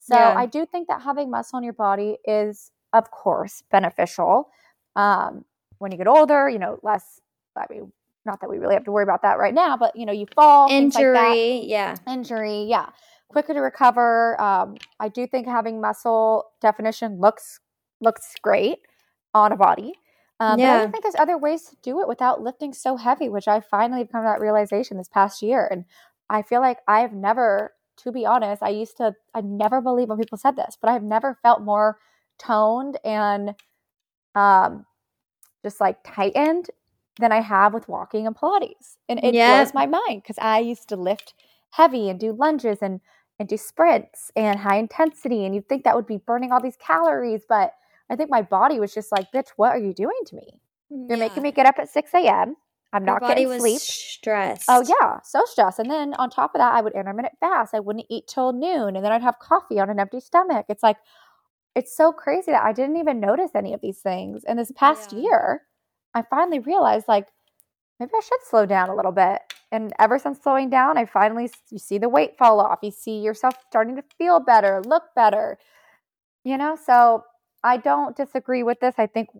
Speaker 3: So
Speaker 1: Yeah.
Speaker 3: I do think that having muscle in your body is, of course, beneficial. Um, when you get older, you know, less. I mean, not that we really have to worry about that right now, but you know, you fall, things like that
Speaker 1: Injury, yeah.
Speaker 3: injury yeah quicker to recover um, i do think having muscle definition looks looks great on a body um, but i think there's other ways to do it without lifting so heavy which i finally have come to that realization this past year. And i feel like i've never to be honest i used to i never believe when people said this but i've never felt more toned and um just like tightened than i have with walking and pilates. And it
Speaker 1: Yeah.
Speaker 3: blows my mind because i used to lift heavy and do lunges and and do sprints and high intensity and you'd think that would be burning all these calories but i think my body was just like bitch what are you doing to me mm, you're making me get up at 6 a.m i'm
Speaker 1: Your
Speaker 3: not
Speaker 1: body
Speaker 3: getting
Speaker 1: was
Speaker 3: sleep
Speaker 1: stressed.
Speaker 3: oh yeah so stressed and then on top of that i would intermittent fast i wouldn't eat till noon and then i'd have coffee on an empty stomach it's like it's so crazy that i didn't even notice any of these things and this past
Speaker 1: Yeah.
Speaker 3: year i finally realized like maybe I should slow down a little bit. And ever since slowing down, I finally you see the weight fall off. You see yourself starting to feel better, look better. You know, so I don't disagree with this. I think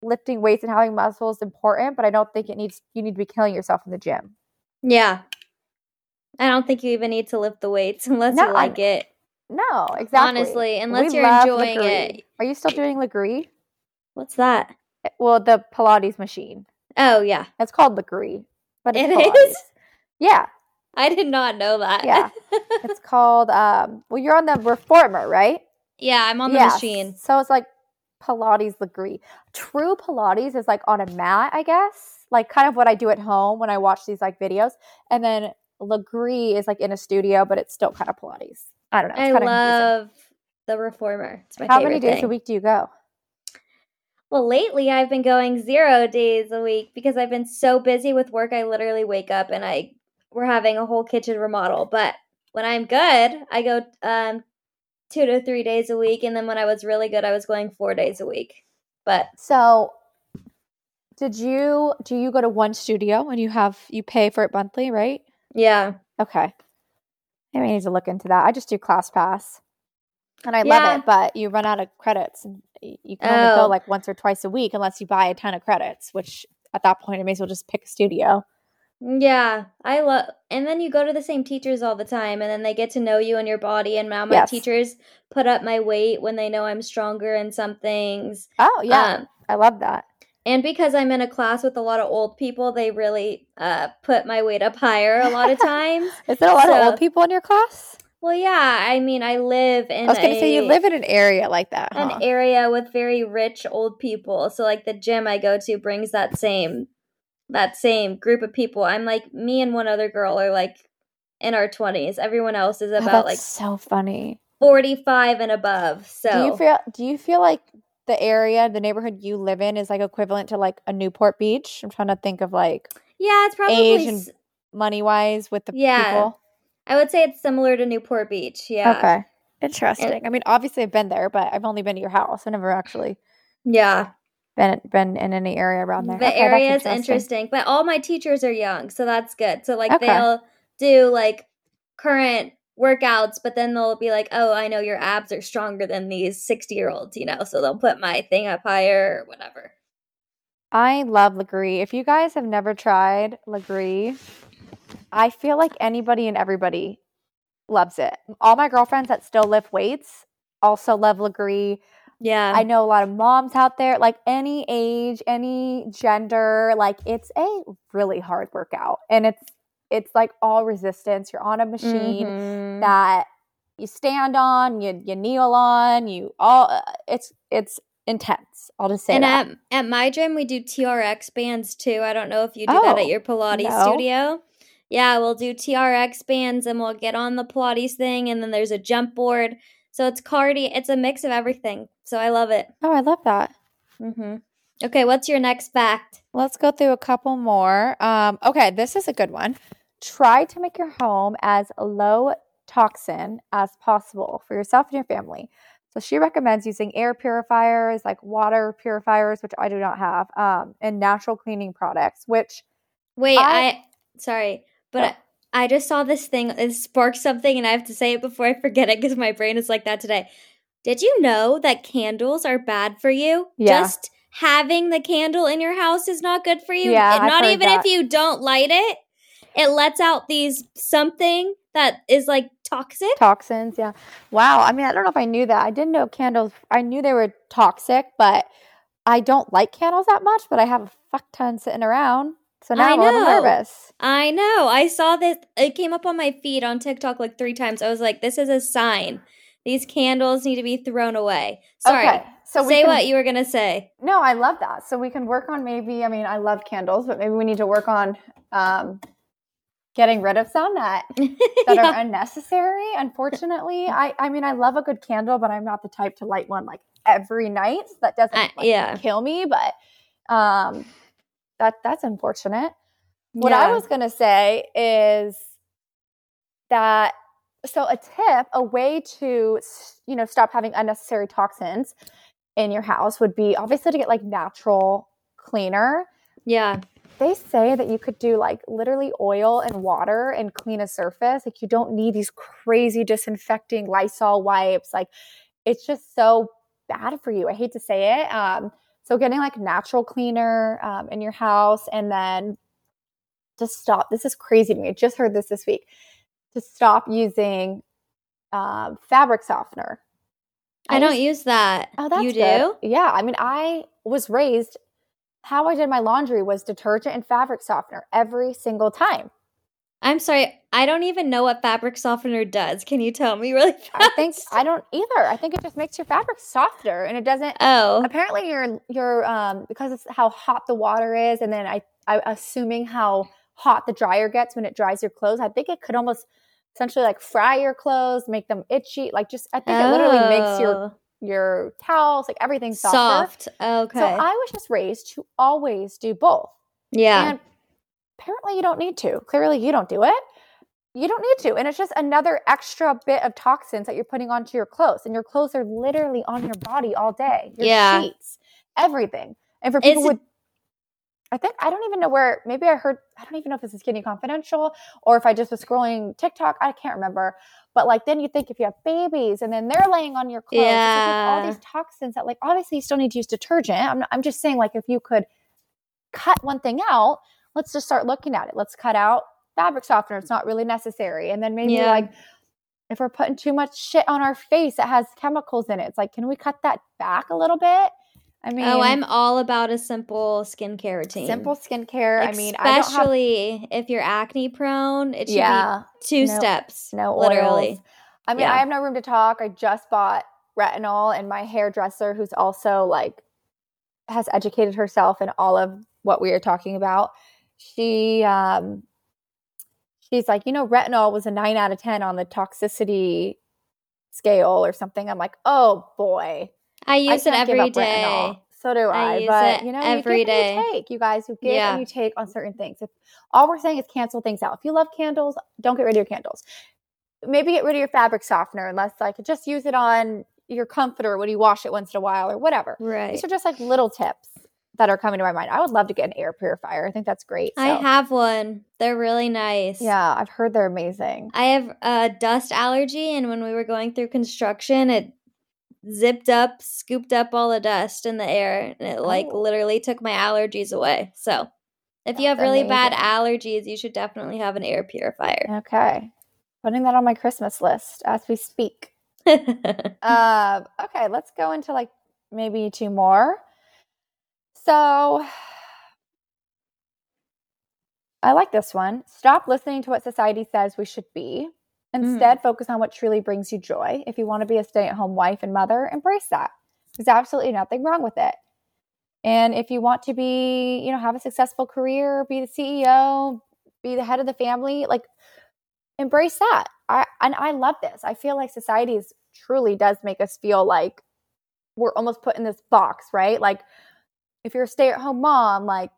Speaker 3: lifting weights and having muscle is important, but I don't think it needs you need to be killing yourself in the gym.
Speaker 1: Yeah. I don't think you even need to lift the weights unless
Speaker 3: No,
Speaker 1: you like it.
Speaker 3: No, exactly.
Speaker 1: Honestly, unless
Speaker 3: We
Speaker 1: you're enjoying
Speaker 3: Lagree.
Speaker 1: it.
Speaker 3: Are you still doing Lagree?
Speaker 1: What's that?
Speaker 3: Well, the Pilates machine.
Speaker 1: Oh yeah.
Speaker 3: It's called Legree, but it's
Speaker 1: It is?
Speaker 3: Yeah,
Speaker 1: I did not know that.
Speaker 3: Yeah. it's called. Um, well, you're on the reformer, right?
Speaker 1: Yeah, I'm on the
Speaker 3: Yes.
Speaker 1: machine.
Speaker 3: So it's like Pilates Lagree. True Pilates is like on a mat, I guess. Like kind of what I do at home when I watch these like videos. And then Lagree is like in a studio, but it's still kind of Pilates. I don't know. It's
Speaker 1: I love the reformer. It's my
Speaker 3: How
Speaker 1: favorite
Speaker 3: many days
Speaker 1: thing.
Speaker 3: a week do you go?
Speaker 1: Well, lately I've been going zero days a week because I've been so busy with work. I literally wake up and I we're having a whole kitchen remodel. But when I'm good, I go um two to three days a week, and then when I was really good, I was going four days a week. But
Speaker 3: So did you do you go to one studio and you have you pay for it monthly, right?
Speaker 1: yeah,
Speaker 3: Okay. I need to look into that. I just do ClassPass. And I
Speaker 1: Yeah.
Speaker 3: love it, but you run out of credits and you can only
Speaker 1: Oh.
Speaker 3: go like once or twice a week unless you buy a ton of credits, which at that point I may as well just pick a studio.
Speaker 1: Yeah, I love. And then you go to the same teachers all the time, and then they get to know you and your body. And now my
Speaker 3: Yes.
Speaker 1: teachers put up my weight when they know I'm stronger in some things.
Speaker 3: Oh yeah.
Speaker 1: Um,
Speaker 3: I love that.
Speaker 1: And because I'm in a class with a lot of old people, they really uh, put my weight up higher a lot of times.
Speaker 3: Is there a lot of old people in your class?
Speaker 1: well, yeah, I mean, I live in
Speaker 3: I was gonna say you live in an area like that, huh?
Speaker 1: an area with very rich old people. So like the gym I go to brings that same that same group of people. I'm like me and one other girl are like in our 20s. Everyone else is
Speaker 3: Oh,
Speaker 1: about
Speaker 3: that's
Speaker 1: like
Speaker 3: so funny.
Speaker 1: 45 and above. So
Speaker 3: Do you feel do you feel like the area, the neighborhood you live in is like equivalent to like a Newport Beach? I'm trying to think of like
Speaker 1: yeah, it's probably
Speaker 3: age and money wise with the
Speaker 1: Yeah.
Speaker 3: people.
Speaker 1: I would say it's similar to Newport Beach. Yeah.
Speaker 3: Okay. Interesting. I mean, obviously I've been there, but I've only been to your house. I've never actually
Speaker 1: Yeah.
Speaker 3: Been been in any area around there.
Speaker 1: The
Speaker 3: Okay,
Speaker 1: area is interesting, but all my teachers are young, so that's good. So like
Speaker 3: Okay.
Speaker 1: they'll do like current workouts, but then they'll be like, "Oh, I know your abs are stronger than these 60-year-olds, you know." So they'll put my thing up higher or whatever.
Speaker 3: I love Lagree. If you guys have never tried Lagree, I feel like anybody and everybody loves it. All my girlfriends that still lift weights also love Lagree.
Speaker 1: Yeah.
Speaker 3: I know a lot of moms out there, like any age, any gender, like it's a really hard workout. And it's it's like all resistance. You're on a machine
Speaker 1: Mhm.
Speaker 3: that you stand on, you you kneel on, you all uh, it's it's intense. I'll just say
Speaker 1: and
Speaker 3: that.
Speaker 1: at, at my gym, we do TRX bands too. I don't know if you do that
Speaker 3: Oh,
Speaker 1: at your Pilates
Speaker 3: no.
Speaker 1: studio. Yeah, we'll do TRX bands and we'll get on the Pilates thing, and then there's a jump board. So it's cardio. It's a mix of everything. So I love it.
Speaker 3: oh, I love that.
Speaker 1: hmm Okay, what's your next fact?
Speaker 3: Let's go through a couple more. Um, okay, this is a good one. Try to make your home as low toxin as possible for yourself and your family. So she recommends using air purifiers, like water purifiers, which I do not have, um, and natural cleaning products. Which
Speaker 1: Wait,
Speaker 3: I-
Speaker 1: I, sorry, but
Speaker 3: Oh.
Speaker 1: I, I just saw this thing. It sparked something, and I have to say it before I forget it because my brain is like that today. Did you know that candles are bad for you?
Speaker 3: Yeah.
Speaker 1: Just having the candle in your house is not good for you.
Speaker 3: Yeah,
Speaker 1: And not even
Speaker 3: that.
Speaker 1: if you don't light it. It lets out these something that is like toxic.
Speaker 3: toxins, yeah. Wow. I mean, I don't know if I knew that. I didn't know candles. I knew they were toxic, but I don't like candles that much. But I have a fuck ton sitting around, so now
Speaker 1: I
Speaker 3: I'm a little nervous.
Speaker 1: I know. I saw this. It came up on my feed on TikTok like three times. I was like, this is a sign. These candles need to be thrown away. Sorry.
Speaker 3: Okay, so
Speaker 1: Say
Speaker 3: can-
Speaker 1: what you were going to say.
Speaker 3: No, I love that. So we can work on maybe. I mean, I love candles, but maybe we need to work on um, getting rid of some that that
Speaker 1: Yeah.
Speaker 3: are unnecessary. Unfortunately, I I mean, I love a good candle, but I'm not the type to light one like every night. So that doesn't
Speaker 1: I- yeah.
Speaker 3: kill me, but um, that that's unfortunate. What I was gonna say is that so a tip, a way to you know stop having unnecessary toxins in your house would be obviously to get like natural cleaner.
Speaker 1: Yeah.
Speaker 3: They say that you could do like literally oil and water and clean a surface. Like you don't need these crazy disinfecting Lysol wipes. Like it's just so bad for you. I hate to say it. Um, so getting like natural cleaner um, in your house and then just stop. This is crazy to me. I just heard this this week. To stop using um, fabric softener.
Speaker 1: I, don't
Speaker 3: used-
Speaker 1: use that.
Speaker 3: Oh, that's
Speaker 1: you do?
Speaker 3: good. Yeah, I mean, I was raised. How I did my laundry was detergent and fabric softener every single time.
Speaker 1: I'm sorry. I don't even know what fabric softener does. Can you tell me really fast?
Speaker 3: I think I don't either. I think it just makes your fabric softer, and it doesn't.
Speaker 1: Oh.
Speaker 3: Apparently, your your um because it's how hot the water is, and then I I assuming how hot the dryer gets when it dries your clothes. I think it could almost essentially like fry your clothes, make them itchy. Like just I think it literally makes your
Speaker 1: Oh.
Speaker 3: your towels like everything softer.
Speaker 1: soft. Okay.
Speaker 3: So I was just raised to always do both.
Speaker 1: yeah.
Speaker 3: And apparently you don't need to. Clearly you don't do it. You don't need to. And it's just another extra bit of toxins that you're putting onto your clothes. And your clothes are literally on your body all day. Your
Speaker 1: Yeah.
Speaker 3: sheets, everything. And for people
Speaker 1: Is
Speaker 3: with I think I don't even know where maybe I heard I don't even know if this is Skinny Confidential or if I just was scrolling TikTok. I can't remember. But like then you think if you have babies and then they're laying on your clothes, it's like all these toxins that like obviously you still need to use detergent. I'm not, I'm just saying like if you could cut one thing out, let's just start looking at it. Let's cut out fabric softener. It's not really necessary. And then maybe
Speaker 1: Yeah.
Speaker 3: like if we're putting too much shit on our face that has chemicals in it, it's like, can we cut that back a little bit? I mean,
Speaker 1: oh, I'm all about a simple skincare routine.
Speaker 3: simple skincare. I mean, I don't have,
Speaker 1: especially if you're acne prone, it should
Speaker 3: yeah,
Speaker 1: be two
Speaker 3: no-
Speaker 1: steps.
Speaker 3: no
Speaker 1: literally.
Speaker 3: oils. I mean,
Speaker 1: Yeah.
Speaker 3: I have no room to talk. I just bought retinol, and my hairdresser, who's also like has educated herself in all of what we are talking about, she um she's like, you know, retinol was a nine out of ten on the toxicity scale or something. I'm like, oh boy,
Speaker 1: I use
Speaker 3: I
Speaker 1: it every day.
Speaker 3: So do
Speaker 1: I
Speaker 3: I. but you know,
Speaker 1: every
Speaker 3: you give
Speaker 1: day.
Speaker 3: you take. You guys, you give
Speaker 1: Yeah.
Speaker 3: and you take on certain things. If all we're saying is cancel things out. If you love candles, don't get rid of your candles. Maybe get rid of your fabric softener unless like just use it on your comforter when you wash it once in a while or whatever.
Speaker 1: Right.
Speaker 3: These are just like little tips. that are coming to my mind. I would love to get an air purifier. I think that's great.
Speaker 1: I have one. They're really nice.
Speaker 3: Yeah, I've heard they're amazing.
Speaker 1: I have a dust allergy, and when we were going through construction, it zipped up, scooped up all the dust in the air, and it like
Speaker 3: Oh.
Speaker 1: literally took my allergies away. So, if you have
Speaker 3: That's
Speaker 1: really bad allergies, you should definitely have an air purifier.
Speaker 3: Okay. Putting that on my Christmas list as we speak. Uh, okay, let's go into like maybe two more. So I like this one. Stop listening to what society says we should be. Mm. Instead, focus on what truly brings you joy. If you want to be a stay at home wife and mother, embrace that. There's absolutely nothing wrong with it. And if you want to be, you know, have a successful career, be the CEO, be the head of the family, like embrace that. I and I love this. I feel like society is truly does make us feel like we're almost put in this box, right? Like if you're a stay-at-home mom, like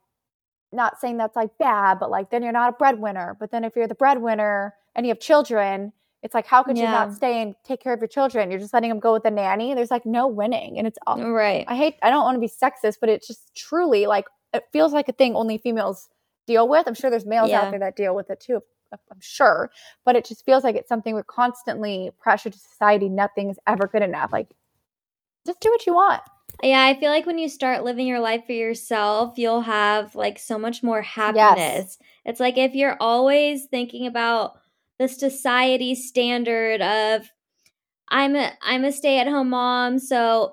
Speaker 3: not saying that's like bad, but like then you're not a breadwinner. But then if you're the breadwinner and you have children, it's like how could you not stay and take care of your children? You're just letting them go with a nanny. There's like no winning, and it's all
Speaker 1: right.
Speaker 3: I hate I don't want to be sexist, but it's just truly like it feels like a thing only females deal with. I'm sure there's males
Speaker 1: Yeah.
Speaker 3: out there that deal with it too. I'm sure, but it just feels like it's something we're constantly pressured to society. Nothing is ever good enough. Like, just do what you want.
Speaker 1: Yeah, I feel like when you start living your life for yourself, you'll have like so much more happiness. It's like if you're always thinking about the society standard of I'm a I'm a stay-at-home mom, so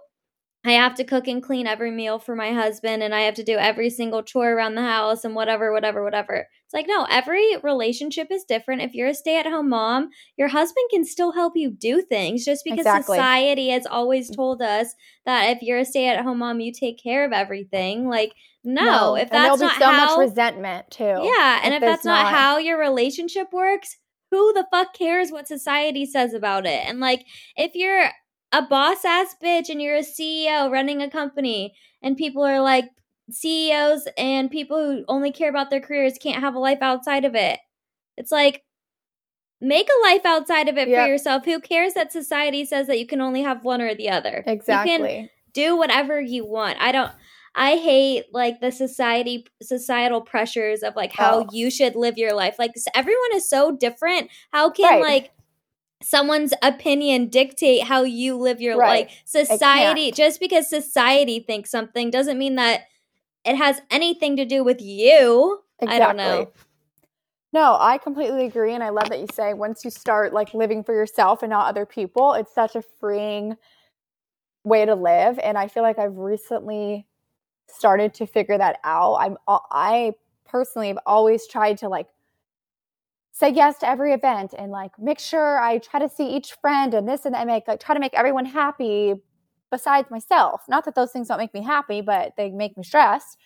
Speaker 1: I have to cook and clean every meal for my husband and I have to do every single chore around the house and whatever whatever whatever. It's like no, every relationship is different. If you're a stay-at-home mom, your husband can still help you do things just because
Speaker 3: Exactly.
Speaker 1: society has always mm-hmm. told us that if you're a stay-at-home mom, you take care of everything. Like no, if
Speaker 3: and
Speaker 1: that's
Speaker 3: there'll be
Speaker 1: not
Speaker 3: so
Speaker 1: how
Speaker 3: much resentment too.
Speaker 1: yeah, and
Speaker 3: if
Speaker 1: if that's not,
Speaker 3: not-
Speaker 1: how your relationship works, who the fuck cares what society says about it? And like, if you're a boss ass bitch and you're a CEO running a company, and people are like, CEOs and people who only care about their careers can't have a life outside of it. It's like, make a life outside of it
Speaker 3: Yep.
Speaker 1: for yourself. Who cares that society says that you can only have one or the other? You can
Speaker 3: exactly.
Speaker 1: do whatever you want. I don't I hate like the society societal pressures of like how
Speaker 3: Oh.
Speaker 1: you should live your life. Like everyone is so different. How can
Speaker 3: Right.
Speaker 1: like someone's opinion dictate how you live your
Speaker 3: Right.
Speaker 1: like society just because society thinks something doesn't mean that it has anything to do with you. I don't know.
Speaker 3: No, I completely agree. And I love that you say once you start like living for yourself and not other people, it's such a freeing way to live. And I feel like I've recently started to figure that out. I'm I personally have always tried to like say yes to every event and like make sure I try to see each friend and this and that, and make like try to make everyone happy besides myself. Not that those things don't make me happy, but they make me stressed.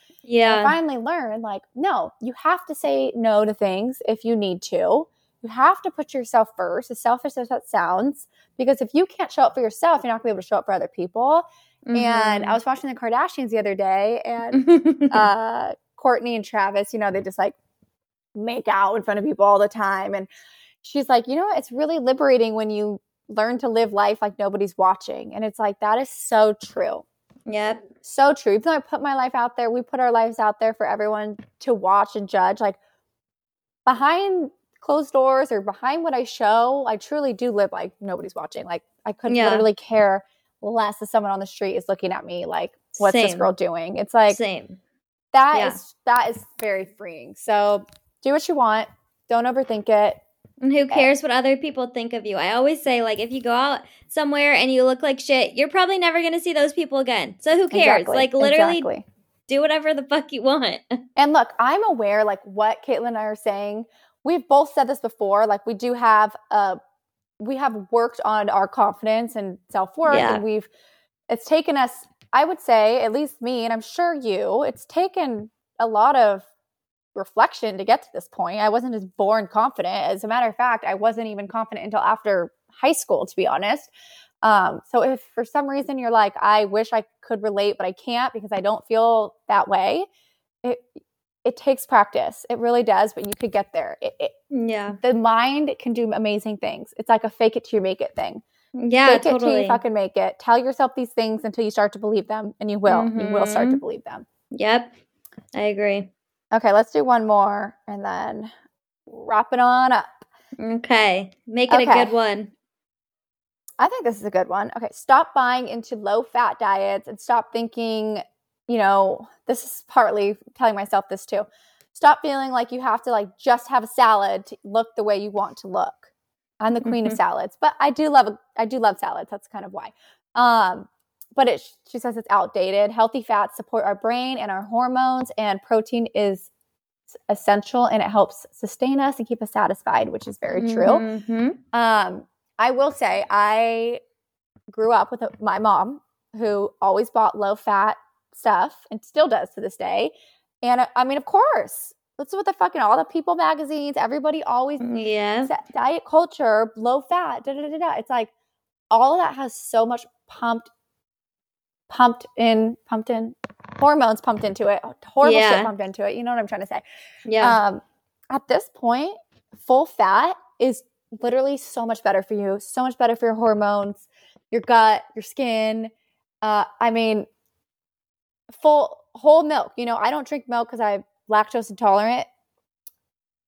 Speaker 3: And I
Speaker 1: Yeah.
Speaker 3: finally learned like, no, you have to say no to things if you need to. You have to put yourself first, as selfish as that sounds, because if you can't show up for yourself, you're not gonna be able to show up for other people. And I was watching the Kardashians the other day, and uh, Kourtney and Travis, you know, they just like make out in front of people all the time. And she's like, you know? It's really liberating when you learn to live life like nobody's watching. And it's like, that is so true.
Speaker 1: yep.
Speaker 3: So true. Even though I put my life out there, we put our lives out there for everyone to watch and judge. Like behind closed doors or behind what I show, I truly do live like nobody's watching. Like I could
Speaker 1: Yeah.
Speaker 3: literally care less if someone on the street is looking at me like, what's this girl doing? It's like
Speaker 1: Same.
Speaker 3: that
Speaker 1: Yeah.
Speaker 3: is that is very freeing. So do what you want. Don't overthink it.
Speaker 1: And who cares what other people think of you? I always say, like, if you go out somewhere and you look like shit, you're probably never going to see those people again. So who cares?
Speaker 3: Exactly.
Speaker 1: Like, literally
Speaker 3: Exactly.
Speaker 1: do whatever the fuck you want.
Speaker 3: And look, I'm aware, like what Caitlin and I are saying. We've both said this before. Like we do have, uh, we have worked on our confidence and self worth,
Speaker 1: Yeah.
Speaker 3: and we've. It's taken us, I would say, at least me, and I'm sure you. It's taken a lot of reflection to get to this point. I wasn't as born confident. As a matter of fact, I wasn't even confident until after high school, to be honest. Um, so if for some reason you're like, I wish I could relate, but I can't because I don't feel that way, it it takes practice. It really does, but you could get there. It, it,
Speaker 1: yeah.
Speaker 3: the mind can do amazing things. It's like a fake it till you make it thing.
Speaker 1: Yeah,
Speaker 3: fake it till
Speaker 1: totally.
Speaker 3: you fucking make it. Tell yourself these things until you start to believe them, and you will. You will start to
Speaker 1: Mhm.
Speaker 3: believe them.
Speaker 1: Yep. I agree.
Speaker 3: Okay, let's do one more and then wrap it on up.
Speaker 1: Okay. Make it a good one.
Speaker 3: I think this is a good one. Okay, stop buying into low fat diets and stop thinking, you know, this is partly telling myself this too. Stop feeling like you have to like just have a salad to look the way you want to look. I'm the queen of
Speaker 1: Mhm.
Speaker 3: salads, but I do love I do love salads. That's kind of why. Um, but it she says it's outdated. Healthy fats support our brain and our hormones, and protein is essential and it helps sustain us and keep us satisfied, which is very true.
Speaker 1: Mhm.
Speaker 3: Um, I will say I grew up with a, my mom who always bought low fat stuff and still does to this day. And I, I mean, of course, that's what the fucking all the People magazines, everybody always
Speaker 1: Yeah.
Speaker 3: diet culture, low fat, da da da da. It's like all of that has so much pumped, pumped in, pumped in hormones pumped into it, horrible
Speaker 1: Yeah.
Speaker 3: shit pumped into it. You know what I'm trying to say?
Speaker 1: Yeah.
Speaker 3: Um, at this point, full fat is literally so much better for you, so much better for your hormones, your gut, your skin. Uh, I mean, full whole milk. You know, I don't drink milk because I'm lactose intolerant,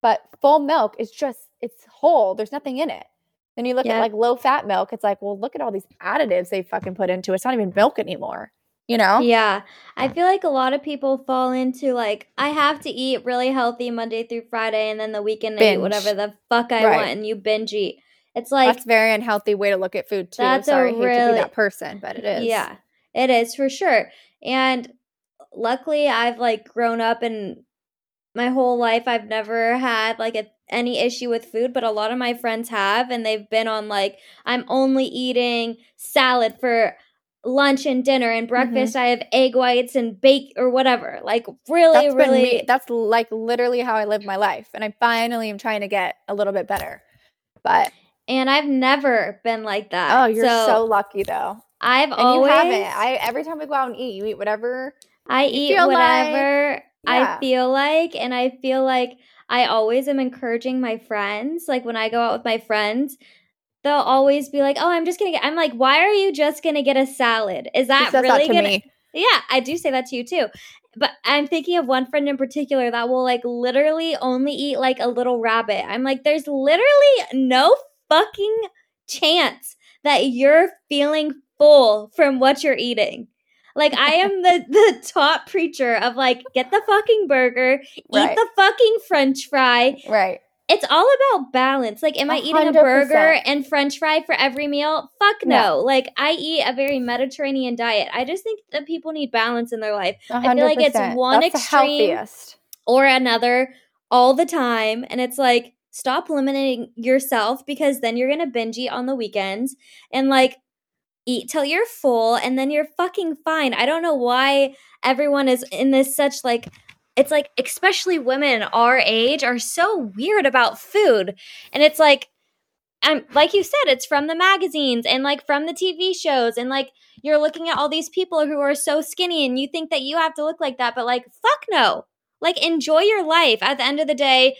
Speaker 3: but full milk is just it's whole. There's nothing in it. Then you look
Speaker 1: Yeah.
Speaker 3: at like low fat milk. It's like, well, look at all these additives they fucking put into it. It's not even milk anymore. You know?
Speaker 1: Yeah. I feel like a lot of people fall into like, I have to eat really healthy Monday through Friday and then the weekend I eat whatever the fuck I
Speaker 3: Right.
Speaker 1: want and you binge eat. It's like,
Speaker 3: That's a very unhealthy way to look at food too.
Speaker 1: That's a
Speaker 3: Sorry, I hate to
Speaker 1: really-
Speaker 3: be that person, but it is.
Speaker 1: Yeah, it is for sure. And luckily, I've like grown up and my whole life I've never had like a, any issue with food, but a lot of my friends have, and they've been on like, I'm only eating salad for lunch and dinner and mm-hmm. breakfast I have egg whites and bake or whatever. Like really,
Speaker 3: That's
Speaker 1: really.
Speaker 3: That's like literally how I live my life, and I finally am trying to get a little bit better. But
Speaker 1: and I've never been like that.
Speaker 3: oh, you're so, lucky though,
Speaker 1: I've
Speaker 3: and
Speaker 1: always
Speaker 3: you haven't. I every time we go out and eat, you eat whatever.
Speaker 1: I eat
Speaker 3: feel like-
Speaker 1: whatever I feel like, and I feel like I always am encouraging my friends. Like when I go out with my friends, they'll always be like, "Oh, I'm just gonna get." I'm like, "Why are you just gonna get a salad? Is that really
Speaker 3: that
Speaker 1: gonna?"
Speaker 3: me.
Speaker 1: Yeah, I do say that to you too. But I'm thinking of one friend in particular that will like literally only eat like a little rabbit. I'm like, there's literally no fucking chance that you're feeling full from what you're eating. Like I am the the top preacher of like get the fucking burger,
Speaker 3: Right.
Speaker 1: eat the fucking french fry.
Speaker 3: Right.
Speaker 1: It's all about balance. Like am I
Speaker 3: A
Speaker 1: eating a burger and french fry for every meal? Fuck no.
Speaker 3: No.
Speaker 1: Like I eat a very Mediterranean diet. I just think that people need balance in their life
Speaker 3: I
Speaker 1: feel like it's one
Speaker 3: That's
Speaker 1: extreme-
Speaker 3: healthiest.
Speaker 1: or another all the time. And it's like, stop limiting yourself because then you're going to binge eat on the weekends and like eat till you're full and then you're fucking fine. I don't know why everyone is in this such like, it's like, especially women our age are so weird about food. And it's like, I'm like you said, it's from the magazines and like from the TV shows and like you're looking at all these people who are so skinny and you think that you have to look like that, but like fuck no. Like enjoy your life. At the end of the day,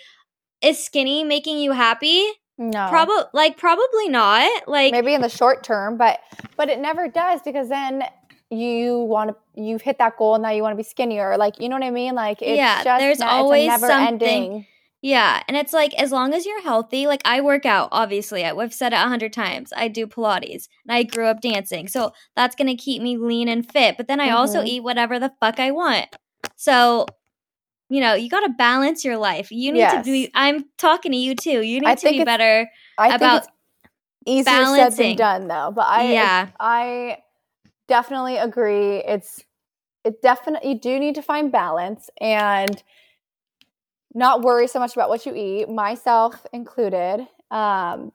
Speaker 1: is skinny making you happy?
Speaker 3: No.
Speaker 1: Probably like probably not. Like
Speaker 3: maybe in the short term, but but it never does because then you want to you've hit that goal and now you want to be skinnier. Like you know what I mean? Like it's
Speaker 1: Yeah,
Speaker 3: just
Speaker 1: there's
Speaker 3: not,
Speaker 1: always
Speaker 3: never
Speaker 1: something-
Speaker 3: ending.
Speaker 1: Yeah, and it's like as long as you're healthy, like I work out, obviously. I- I've said it a hundred times. I do Pilates, and I grew up dancing, so that's gonna keep me lean and fit. But then I also
Speaker 3: Mhm.
Speaker 1: eat whatever the fuck I want. So, you know, you got to balance your life. You need to
Speaker 3: Yes.
Speaker 1: be. I'm talking to you too. You need
Speaker 3: I
Speaker 1: to
Speaker 3: think
Speaker 1: be better.
Speaker 3: I think
Speaker 1: about
Speaker 3: it's easier said
Speaker 1: balancing.
Speaker 3: than done though. But I
Speaker 1: Yeah.
Speaker 3: I definitely agree. It's it definitely you do need to find balance and not worry so much about what you eat, myself included. Um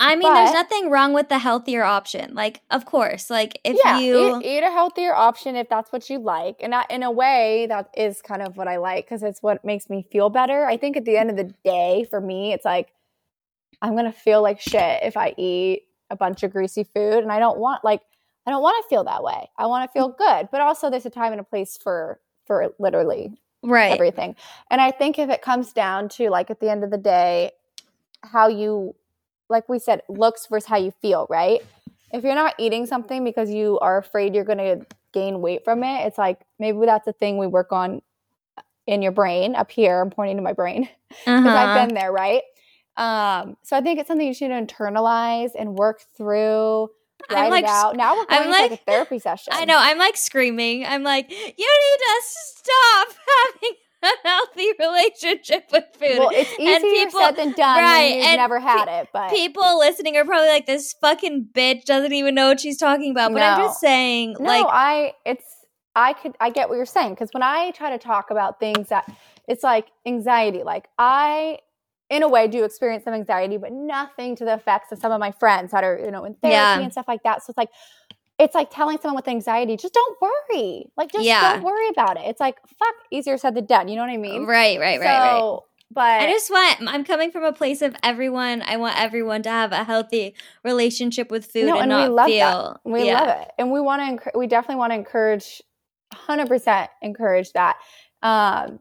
Speaker 1: I mean, there's nothing wrong with the healthier option. Like, of course, like if
Speaker 3: yeah,
Speaker 1: you,
Speaker 3: eat, eat a healthier option if that's what you like. And I, in a way, that is kind of what I like because it's what makes me feel better. I think at the end of the day, for me, it's like I'm going to feel like shit if I eat a bunch of greasy food. And I don't want, like, I don't want to feel that way. I want to feel good. But also, there's a time and a place for, for literally
Speaker 1: right?
Speaker 3: everything. And I think if it comes down to like at the end of the day, how you, like we said, looks versus how you feel, right? if you're not eating something because you are afraid you're going to gain weight from it, it's like maybe that's a thing we work on in your brain up here. I'm pointing to my brain because
Speaker 1: Uh-huh.
Speaker 3: I've been there, right? Um, so I think it's something you should internalize and work through,
Speaker 1: I'm
Speaker 3: write
Speaker 1: like
Speaker 3: it out. Now we're going
Speaker 1: I'm
Speaker 3: to like,
Speaker 1: like-
Speaker 3: a therapy session.
Speaker 1: I know. I'm like screaming. I'm like, you need to stop having healthy relationship with food.
Speaker 3: Well, it's easier
Speaker 1: people-
Speaker 3: said than done
Speaker 1: right, and
Speaker 3: never had it. But
Speaker 1: People listening are probably like, this fucking bitch doesn't even know what she's talking about. But I'm just saying,
Speaker 3: no,
Speaker 1: like,
Speaker 3: I it's I could I get what you're saying because when I try to talk about things that it's like anxiety, like I in a way do experience some anxiety, but nothing to the effects of some of my friends that are you know in therapy
Speaker 1: Yeah.
Speaker 3: and stuff like that. So it's like it's like telling someone with anxiety, just don't worry, like just
Speaker 1: Yeah.
Speaker 3: don't worry about it. It's like fuck, easier said than done. You know what I mean?
Speaker 1: right, right, right, right.
Speaker 3: But
Speaker 1: I just want, I'm coming from a place of everyone, I want everyone to have a healthy relationship with food
Speaker 3: No,
Speaker 1: and,
Speaker 3: and
Speaker 1: not
Speaker 3: we love
Speaker 1: feel.
Speaker 3: that. We
Speaker 1: yeah.
Speaker 3: love it, and we want to. We definitely want to encourage, hundred percent encourage that. Um,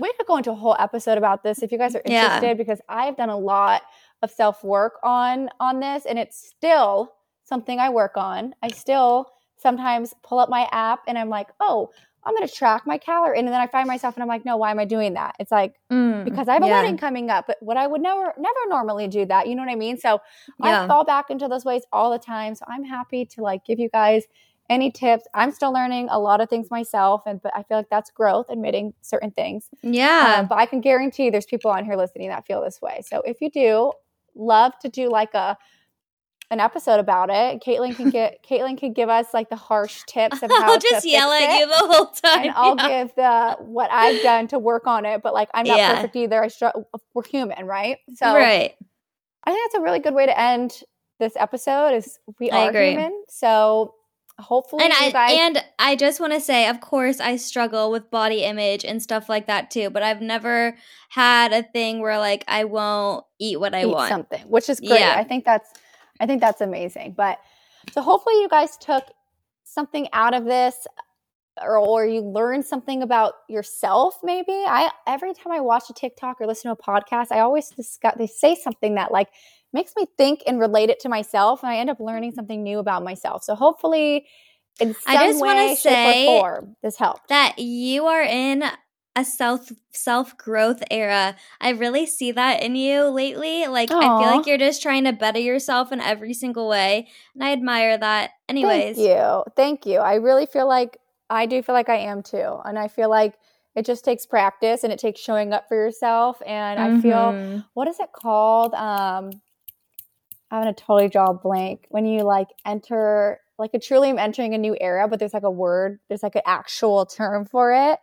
Speaker 3: we could go into a whole episode about this if you guys are
Speaker 1: Yeah.
Speaker 3: interested, because I've done a lot of self work on on this, and it's still something I work on. I still sometimes pull up my app and I'm like, oh, I'm going to track my calorie, and then I find myself and I'm like, no, why am I doing that? It's like
Speaker 1: Mm,
Speaker 3: because I have a
Speaker 1: yeah.
Speaker 3: wedding coming up, but what I would never never normally do that. You know what I mean? So
Speaker 1: Yeah.
Speaker 3: I fall back into those ways all the time. So I'm happy to like give you guys any tips. I'm still learning a lot of things myself, and but I feel like that's growth, admitting certain things.
Speaker 1: Yeah.
Speaker 3: Um, but I can guarantee there's people on here listening that feel this way. So if you do, love to do like a an episode about it. Caitlin can get Caitlin can give us like the harsh tips of how
Speaker 1: I'll
Speaker 3: to
Speaker 1: just yell at you the whole time.
Speaker 3: and I'll
Speaker 1: yeah.
Speaker 3: give the what I've done to work on it. But like, I'm not
Speaker 1: Yeah.
Speaker 3: perfect either. I str- we're human, right? So
Speaker 1: right.
Speaker 3: I think that's a really good way to end this episode. Is we
Speaker 1: I
Speaker 3: are
Speaker 1: agree.
Speaker 3: human. So hopefully,
Speaker 1: And I
Speaker 3: guys.
Speaker 1: and I just want to say, of course, I struggle with body image and stuff like that too. But I've never had a thing where like I won't eat what I
Speaker 3: eat
Speaker 1: want.
Speaker 3: something, which is great.
Speaker 1: Yeah.
Speaker 3: I think that's I think that's amazing. But so hopefully you guys took something out of this or, or you learned something about yourself maybe. I every time I watch a TikTok or listen to a podcast, I always discuss they say something that like makes me think and relate it to myself and I end up learning something new about myself. So hopefully in some
Speaker 1: I just
Speaker 3: way, shape,
Speaker 1: say-
Speaker 3: or form, this helped.
Speaker 1: that you are in a self self growth era. I really see that in you lately. Like I feel like you're just trying to better yourself in every single way, and I admire that. Anyways,
Speaker 3: Thank you. Thank you. I really feel like I do feel like I am too. And I feel like it just takes practice and it takes showing up for yourself. And I feel
Speaker 1: Mhm.
Speaker 3: what is it called? Um I'm gonna totally draw a blank. When you like enter like a truly I'm entering a new era, but there's like a word, there's like an actual term for it.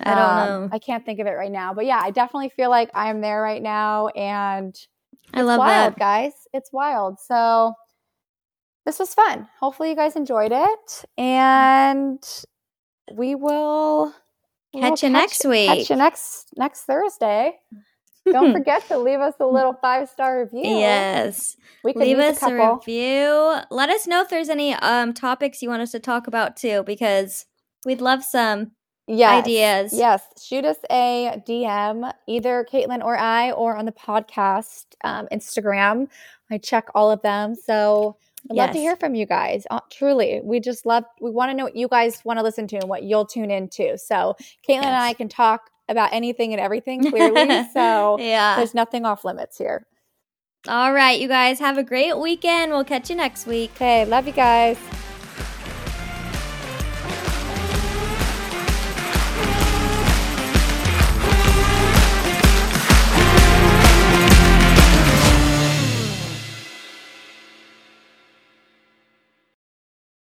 Speaker 1: I don't
Speaker 3: Um,
Speaker 1: know.
Speaker 3: I can't think of it right now. But yeah, I definitely feel like I'm there right now and
Speaker 1: I love
Speaker 3: wild,
Speaker 1: that.
Speaker 3: guys. It's wild. So this was fun. Hopefully you guys enjoyed it. And we will
Speaker 1: Catch you next week.
Speaker 3: Catch you next next Thursday. Don't forget to leave us a little five star review.
Speaker 1: Yes.
Speaker 3: We could
Speaker 1: Leave us
Speaker 3: a
Speaker 1: a, review. Let us know if there's any um topics you want us to talk about too, because we'd love some
Speaker 3: yes.
Speaker 1: ideas.
Speaker 3: Yes. Shoot us a DM, either Caitlin or I, or on the podcast um, Instagram. I check all of them. So I'd love to hear from you guys. Uh, truly, we just love. We want to know what you guys want to listen to and what you'll tune into. So Caitlin and I can talk about anything and everything clearly. so
Speaker 1: yeah.
Speaker 3: there's nothing off limits here.
Speaker 1: All right, you guys have a great weekend. We'll catch you next week.
Speaker 3: Okay, love you guys.